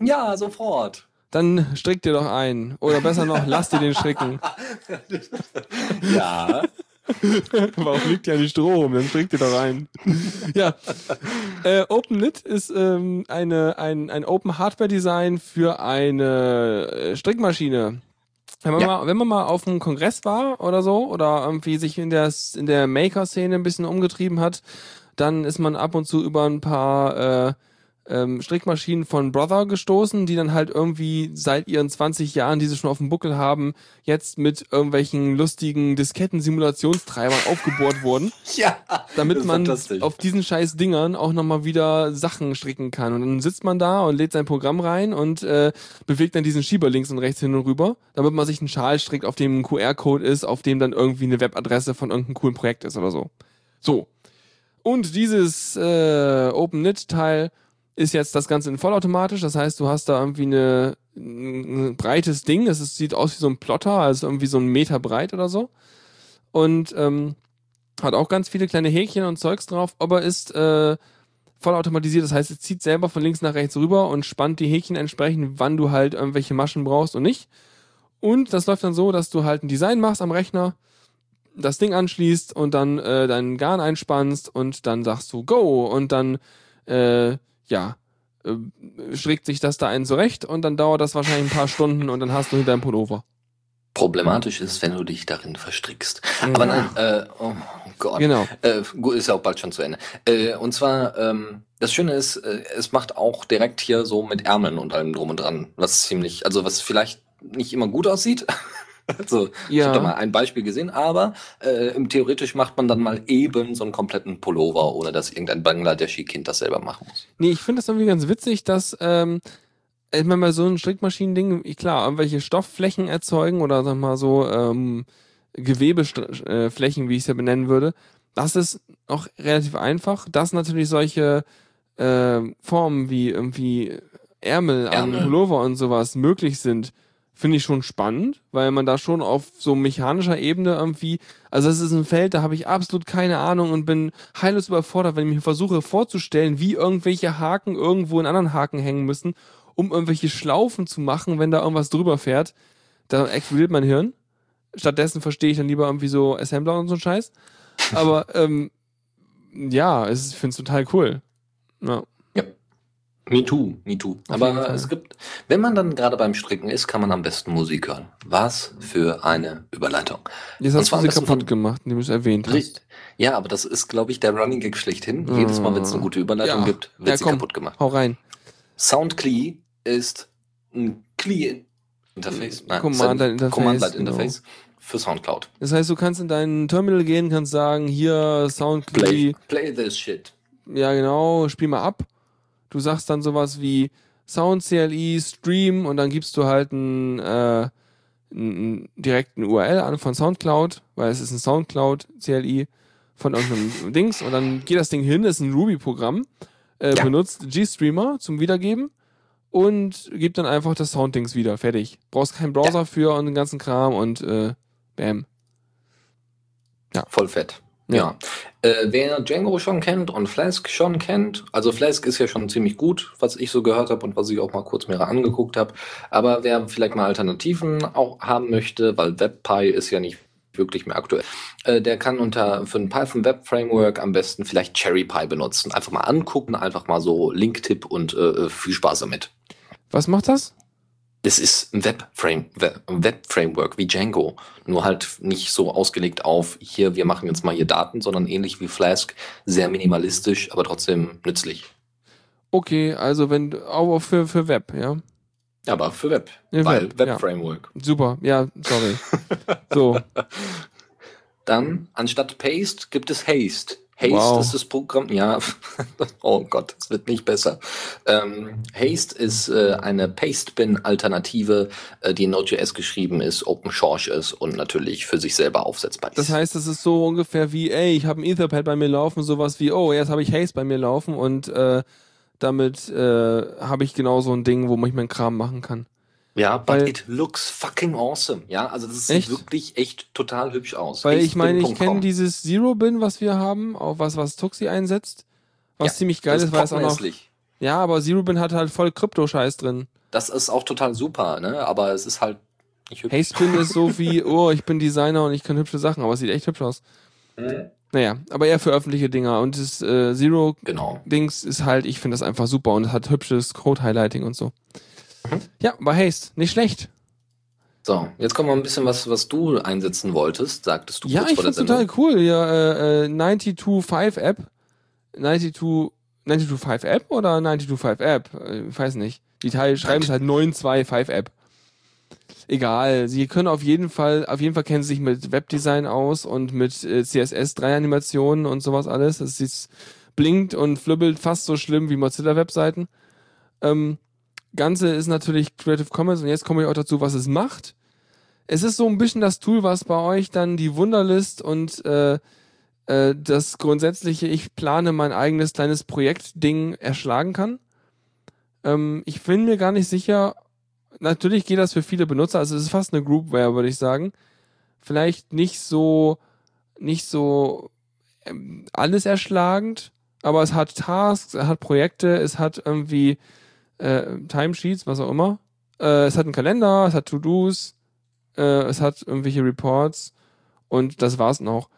Ja, sofort. Dann strick dir doch ein. Oder besser noch, lass dir den stricken. Ja. Warum liegt ja nicht Stroh rum? Dann strick dir doch ein. ja. Äh, OpenNit ist ähm, eine, ein, ein Open Hardware Design für eine äh, Strickmaschine. Wenn man, Ja. mal, wenn man mal auf einem Kongress war oder so, oder irgendwie sich in der, in der Maker-Szene ein bisschen umgetrieben hat, dann ist man ab und zu über ein paar äh, ähm, Strickmaschinen von Brother gestoßen, die dann halt irgendwie seit ihren 20 Jahren, die sie schon auf dem Buckel haben, jetzt mit irgendwelchen lustigen Disketten-Simulationstreibern aufgebohrt wurden, Ja. damit man auf diesen scheiß Dingern auch nochmal wieder Sachen stricken kann. Und dann sitzt man da und lädt sein Programm rein und äh, bewegt dann diesen Schieber links und rechts hin und rüber, damit man sich einen Schal strickt, auf dem ein QR-Code ist, auf dem dann irgendwie eine Webadresse von irgendeinem coolen Projekt ist oder so. So. Und dieses äh, OpenNit-Teil ist jetzt das Ganze in vollautomatisch. Das heißt, du hast da irgendwie eine, ein breites Ding. Es sieht aus wie so ein Plotter, also irgendwie so ein Meter breit oder so. Und ähm, hat auch ganz viele kleine Häkchen und Zeugs drauf, aber ist äh, vollautomatisiert. Das heißt, es zieht selber von links nach rechts rüber und spannt die Häkchen entsprechend, wann du halt irgendwelche Maschen brauchst und nicht. Und das läuft dann so, dass du halt ein Design machst am Rechner, das Ding anschließt und dann äh, deinen Garn einspannst und dann sagst du Go und dann äh, ja äh, strickt sich das da einen zurecht und dann dauert das wahrscheinlich ein paar Stunden und dann hast du deinen Pullover. Problematisch ist, wenn du dich darin verstrickst. Aber nein, äh, oh Gott. Genau. Äh, ist ja auch bald schon zu Ende. Äh, und zwar, ähm, das Schöne ist, äh, es macht auch direkt hier so mit Ärmeln und allem drum und dran, was ziemlich, also was vielleicht nicht immer gut aussieht. also, ich Ja. habe da mal ein Beispiel gesehen, aber äh, theoretisch macht man dann mal eben so einen kompletten Pullover, ohne dass irgendein Bangladeschi-Kind das selber machen muss. Nee, ich finde das irgendwie ganz witzig, dass, ähm, ich meine, bei so einem Strickmaschinen-Ding, klar, irgendwelche Stoffflächen erzeugen oder sag mal so, ähm, Gewebeflächen, wie ich es ja benennen würde, das ist auch relativ einfach. Dass natürlich solche äh, Formen wie irgendwie Ärmel, an Ärmel. Pullover und sowas möglich sind, finde ich schon spannend, weil man da schon auf so mechanischer Ebene irgendwie, also das ist ein Feld, da habe ich absolut keine Ahnung und bin heillos überfordert, wenn ich mir versuche vorzustellen, wie irgendwelche Haken irgendwo in anderen Haken hängen müssen, um irgendwelche Schlaufen zu machen, wenn da irgendwas drüber fährt. Da explodiert mein Hirn. Stattdessen verstehe ich dann lieber irgendwie so Assembler und so einen Scheiß. Aber ähm, ja, es- ich finde es total cool. Ja. Me too, me too. Aber es gibt, wenn man dann gerade beim Stricken ist, kann man am besten Musik hören. Was für eine Überleitung. Jetzt hast du sie kaputt von- gemacht, indem du es erwähnt hast. Ja, aber das ist, glaube ich, der Running Gag schlechthin. Jedes Mal, wenn es eine gute Überleitung Ja. gibt, wird Ja, sie komm. kaputt gemacht. Hau rein. SoundClee ist ein CLI-Interface. Nein, Command-Line-Interface, Command-Line-Interface für Soundcloud. Das heißt, du kannst in dein Terminal gehen, kannst sagen, hier Soundclip, Play, play this shit. ja genau, spiel mal ab. Du sagst dann sowas wie Sound CLI Stream und dann gibst du halt einen, äh, einen direkten URL an von Soundcloud, weil es ist ein Soundcloud CLI von irgendeinem Dings und dann geht das Ding hin, ist ein Ruby-Programm, äh, Ja. benutzt GStreamer zum Wiedergeben und gibt dann einfach das Sounddings wieder. Fertig. Brauchst keinen Browser für und den ganzen Kram und äh, bam. Voll fett. Ja. Äh, wer Django schon kennt und Flask schon kennt, also Flask ist ja schon ziemlich gut, was ich so gehört habe und was ich auch mal kurz mir angeguckt habe. Aber wer vielleicht mal Alternativen auch haben möchte, weil WebPy ist ja nicht wirklich mehr aktuell, äh, der kann unter für ein Python Web Framework am besten vielleicht CherryPy benutzen. Einfach mal angucken, einfach mal so Linktipp und äh, viel Spaß damit. Was macht das? Das ist ein Web-Frame, Web-Framework wie Django, nur halt nicht so ausgelegt auf hier, wir machen jetzt mal hier Daten, sondern ähnlich wie Flask, sehr minimalistisch, aber trotzdem nützlich. Okay, also wenn auch für, für Web, ja. Aber für Web, Ja, weil Web, ja. Web-Framework. Super, ja, sorry. so, Dann, anstatt Paste gibt es Haste. Haste Wow. ist das Programm, ja, oh Gott, es wird nicht besser. Ähm, Haste ist äh, eine Paste-Bin-Alternative, äh, die in Node.js geschrieben ist, Open Source ist und natürlich für sich selber aufsetzbar ist. das heißt, es ist so ungefähr wie, ey, ich habe ein Etherpad bei mir laufen, sowas wie, oh, jetzt habe ich Haze bei mir laufen und äh, damit äh, habe ich genau so ein Ding, wo ich meinen Kram machen kann. Ja, but Weil- it looks fucking awesome. Ja, also das Echt? sieht wirklich echt total hübsch aus. Weil ich meine, ich kenne dieses Zero-Bin, was wir haben, auch was, was Tuxi einsetzt, was Ja, ziemlich geil ist, weil es auch noch. Ja, aber Zerubin hat halt voll Krypto-Scheiß drin. Das ist auch total super, ne? Aber es ist halt nicht hübsch. Haystepin ist so wie, oh, ich bin Designer und ich kann hübsche Sachen, aber es sieht echt hübsch aus. Mhm. Naja, aber eher für öffentliche Dinger. Und das äh, Zero Genau. Dings ist halt, ich finde das einfach super und es hat hübsches Code-Highlighting und so. Mhm. Ja, aber Haste, nicht schlecht. So, jetzt kommen wir ein bisschen was, was du einsetzen wolltest, sagtest du Ja, kurz ich vor der find's total Sendung. cool. Ja, äh, äh, 92.5 App. 92 92.5 App oder 92.5 App? Äh, Ich weiß nicht. Die Teil schreiben es halt 925 App. Egal, sie können auf jeden Fall, auf jeden Fall kennen sie sich mit Webdesign aus und mit äh, CSS 3 Animationen und sowas alles. Es blinkt und flibbelt fast so schlimm wie Mozilla Webseiten. Ähm, Ganze ist natürlich Creative Commons und jetzt komme ich auch dazu, was es macht. Es ist so ein bisschen das Tool, was bei euch dann die Wunderlist und äh, äh, das grundsätzliche, ich plane mein eigenes kleines Projektding erschlagen kann. Ähm, ich bin mir gar nicht sicher, natürlich geht das für viele Benutzer, also es ist fast eine Groupware, würde ich sagen. Vielleicht nicht so, nicht so ähm, alles erschlagend, aber es hat Tasks, es hat Projekte, es hat irgendwie äh, Timesheets, was auch immer. Äh, es hat einen Kalender, es hat To-Dos, äh, es hat irgendwelche Reports und das war's noch.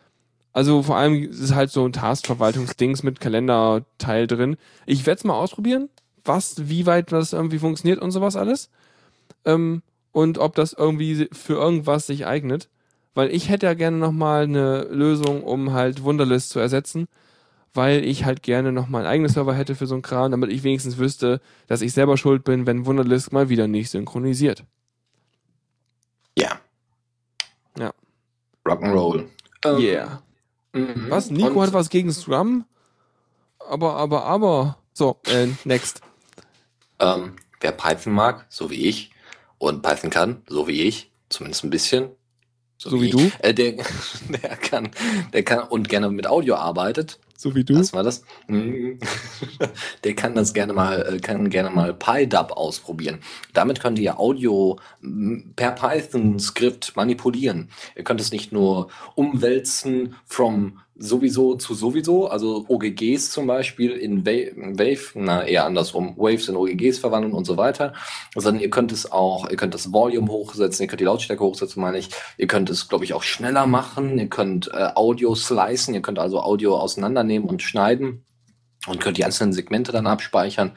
Also vor allem ist es halt so ein Taskverwaltungsdings mit Kalenderteil drin. Ich werde es mal ausprobieren, was, wie weit das irgendwie funktioniert und sowas alles. Ähm, und ob das irgendwie für irgendwas sich eignet. Weil ich hätte ja gerne nochmal eine Lösung, um halt Wunderlist zu ersetzen. Weil ich halt gerne nochmal einen eigenen Server hätte für so einen Kram, damit ich wenigstens wüsste, dass ich selber schuld bin, wenn Wunderlist mal wieder nicht synchronisiert. Ja. Ja. Rock'n'Roll. Ähm, Yeah. mhm. Was? Nico Und- hat was gegen Scrum? Aber, aber, aber. So, äh, next. Ähm, wer Python mag, so wie ich, und Python kann, so wie ich, zumindest ein bisschen, So wie ich, du? Äh, der, der kann, der kann und gerne mit Audio arbeitet, So wie du? was war das? Der kann das gerne mal, äh, kann gerne mal PyDub ausprobieren. Damit könnt ihr Audio per Python-Skript manipulieren. Ihr könnt es nicht nur umwälzen from sowieso zu sowieso, also OGGs zum Beispiel in Wa- Wave, na eher andersrum, Waves in OGGs verwandeln und so weiter, sondern ihr könnt es auch, ihr könnt das Volume hochsetzen, ihr könnt die Lautstärke hochsetzen, meine ich, ihr könnt es, glaube ich, auch schneller machen, ihr könnt äh, Audio slicen, ihr könnt also Audio auseinandernehmen und schneiden und könnt die einzelnen Segmente dann abspeichern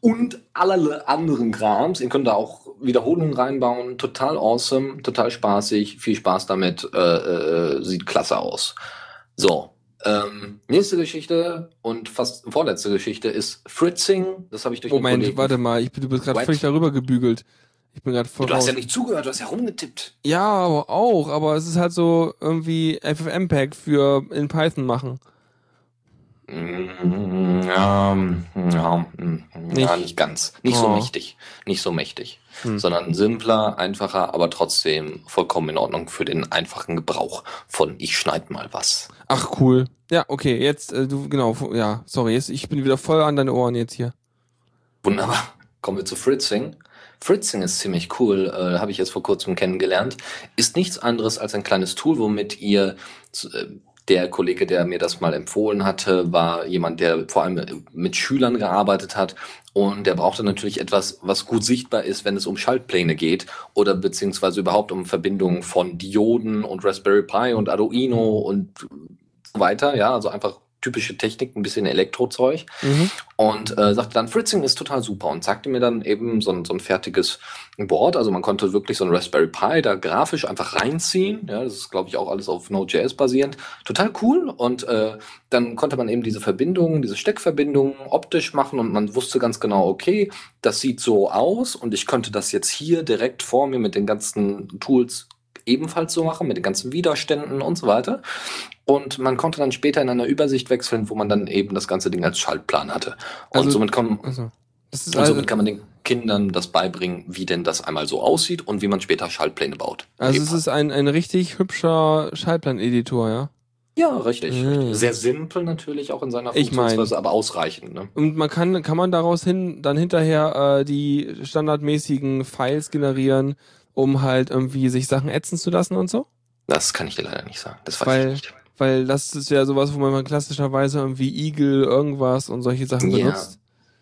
und alle anderen Krams. Ihr könnt da auch Wiederholungen reinbauen. Total awesome, total spaßig, viel Spaß damit, äh, äh, sieht klasse aus. So, ähm, nächste Geschichte und fast vorletzte Geschichte ist Fritzing. Das habe ich durch den Moment, Kollegen- warte mal, ich bin, du bist gerade völlig darüber gebügelt. Ich bin gerade voll Du hast ja nicht zugehört, du hast ja rumgetippt. Ja, aber auch, aber es ist halt so irgendwie FFmpeg für in Python machen. Mm, Ja, ja, mm, ja, Nicht? nicht ganz. Nicht so Oh. mächtig. Nicht so mächtig. Hm. Sondern simpler, einfacher, aber trotzdem vollkommen in Ordnung für den einfachen Gebrauch von ich schneid mal was. Ach cool. Ja, okay, jetzt äh, du genau, ja, sorry, jetzt ich bin wieder voll an deine Ohren jetzt hier. Wunderbar. Kommen wir zu Fritzing. Fritzing ist ziemlich cool, äh, habe ich jetzt vor kurzem kennengelernt. Ist nichts anderes als ein kleines Tool, womit ihr äh, der Kollege, der mir das mal empfohlen hatte, war jemand, der vor allem mit Schülern gearbeitet hat. Und der brauchte natürlich etwas, was gut sichtbar ist, wenn es um Schaltpläne geht oder beziehungsweise überhaupt um Verbindungen von Dioden und Raspberry Pi und Arduino und so weiter. Ja, also einfach typische Technik, ein bisschen Elektrozeug. Mhm. Und äh, sagte dann, Fritzing ist total super und sagte mir dann eben so ein, so ein fertiges Board. Also man konnte wirklich so ein Raspberry Pi da grafisch einfach reinziehen. Ja, das ist, glaube ich, auch alles auf Node.js basierend. Total cool. Und äh, dann konnte man eben diese Verbindungen, diese Steckverbindungen optisch machen und man wusste ganz genau, okay, das sieht so aus und ich könnte das jetzt hier direkt vor mir mit den ganzen Tools ebenfalls so machen, mit den ganzen Widerständen und so weiter. Und man konnte dann später in einer Übersicht wechseln, wo man dann eben das ganze Ding als Schaltplan hatte. Und Also- somit, kann, Also, und also, somit kann man den Kindern das beibringen, wie denn das einmal so aussieht und wie man später Schaltpläne baut. also es ist ein ein richtig hübscher Schaltplan-Editor, ja. ja, richtig. Mhm. Sehr simpel natürlich auch in seiner Ich mein- Funktionsweise, aber ausreichend. Ne? Und man kann kann man daraus hin dann hinterher äh, die standardmäßigen Files generieren, um halt irgendwie sich Sachen ätzen zu lassen und so. Das kann ich dir leider nicht sagen. Das weiß Weil- ich nicht. Weil das ist ja sowas, wo man klassischerweise irgendwie Eagle irgendwas und solche Sachen Ja. benutzt.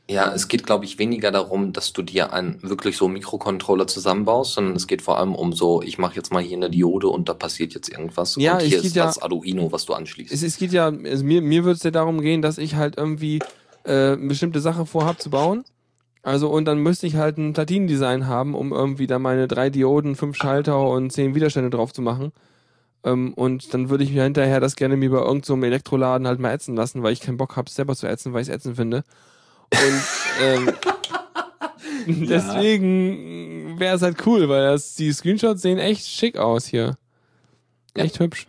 Ja, es geht, glaube ich, weniger darum, dass du dir einen wirklich so Mikrocontroller zusammenbaust, sondern es geht vor allem um so, ich mache jetzt mal hier eine Diode und da passiert jetzt irgendwas. Ja, und es hier geht ist ja- das Arduino, was du anschließt. Es, es geht ja, also mir, mir würde es ja darum gehen, dass ich halt irgendwie äh, eine bestimmte Sache vorhab zu bauen. Also und dann müsste ich halt ein Platinendesign haben, um irgendwie da meine drei Dioden, fünf Schalter und zehn Widerstände drauf zu machen. Ähm, und dann würde ich mir hinterher das gerne mir bei irgendeinem so Elektroladen halt mal ätzen lassen, weil ich keinen Bock habe, selber zu ätzen, weil ich es ätzen finde. Und ähm, deswegen wäre es halt cool, weil das, die Screenshots sehen echt schick aus hier. Echt hübsch.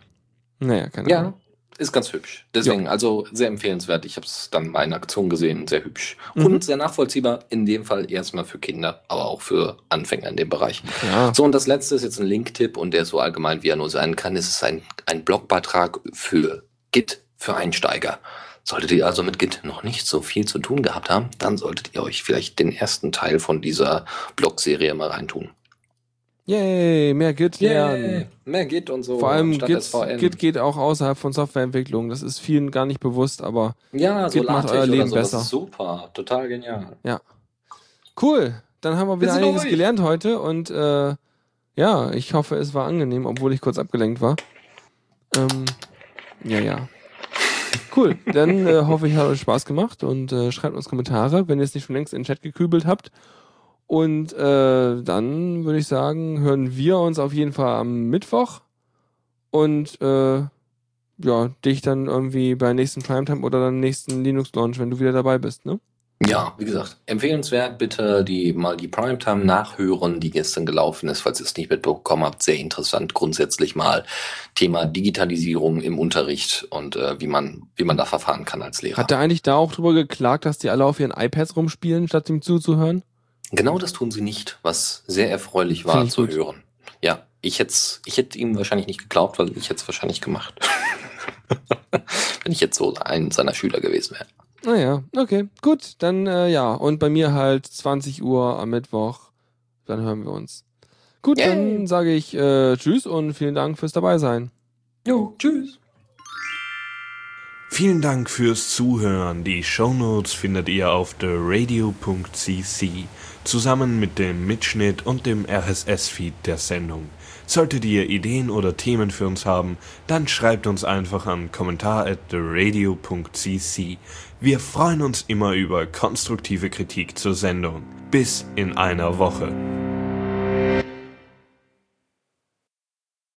Naja, keine Ja, Ahnung. Ist ganz hübsch. Deswegen, also sehr empfehlenswert. Ich habe es dann mal in Aktion gesehen, sehr hübsch. Mhm. Und sehr nachvollziehbar, in dem Fall erstmal für Kinder, aber auch für Anfänger in dem Bereich. Ja. So, und das letzte ist jetzt ein Link-Tipp und der so allgemein wie er nur sein kann. Es ist ein, ein Blogbeitrag für Git für Einsteiger. Solltet ihr also mit Git noch nicht so viel zu tun gehabt haben, dann solltet ihr euch vielleicht den ersten Teil von dieser Blogserie mal reintun. Yay, mehr Git lernen. Mehr Git und so. Vor allem Git. Git geht auch außerhalb von Softwareentwicklung. Das ist vielen gar nicht bewusst, aber ja, so Git macht LaTeX euer Leben so, besser. super, total genial. cool. Dann haben wir wieder sind einiges gelernt heute und äh, ja, ich hoffe, es war angenehm, obwohl ich kurz abgelenkt war. Ähm, ja, ja. Cool. Dann äh, hoffe ich, hat euch Spaß gemacht und äh, schreibt uns Kommentare, wenn ihr es nicht schon längst in den Chat gekübelt habt. Und äh, dann würde ich sagen, hören wir uns auf jeden Fall am Mittwoch und äh, ja, dich dann irgendwie bei nächsten Primetime oder dann nächsten Linux Launch, wenn du wieder dabei bist, ne? Ja, wie gesagt, empfehlenswert, bitte die mal die Primetime nachhören, die gestern gelaufen ist, falls ihr es nicht mitbekommen habt. Sehr interessant, grundsätzlich mal Thema Digitalisierung im Unterricht und äh, wie man wie man da verfahren kann als Lehrer. Hat er eigentlich da auch drüber geklagt, dass die alle auf ihren iPads rumspielen, statt ihm zuzuhören? Genau das tun sie nicht, was sehr erfreulich war ich zu gut. hören. Ja, ich hätte ich hätte ihm wahrscheinlich nicht geglaubt, weil ich hätte es wahrscheinlich gemacht. Wenn ich jetzt so ein seiner Schüler gewesen wäre. Naja, okay, gut, dann äh, ja. Und bei mir halt 20 Uhr am Mittwoch. Dann hören wir uns. Gut, Yay. dann sage ich äh, Tschüss und vielen Dank fürs Dabeisein. Jo, tschüss. Vielen Dank fürs Zuhören. Die Shownotes findet ihr auf theradio.cc zusammen mit dem Mitschnitt und dem RSS-Feed der Sendung. Solltet ihr Ideen oder Themen für uns haben, dann schreibt uns einfach an kommentar at theradio.cc. Wir freuen uns immer über konstruktive Kritik zur Sendung. Bis in einer Woche.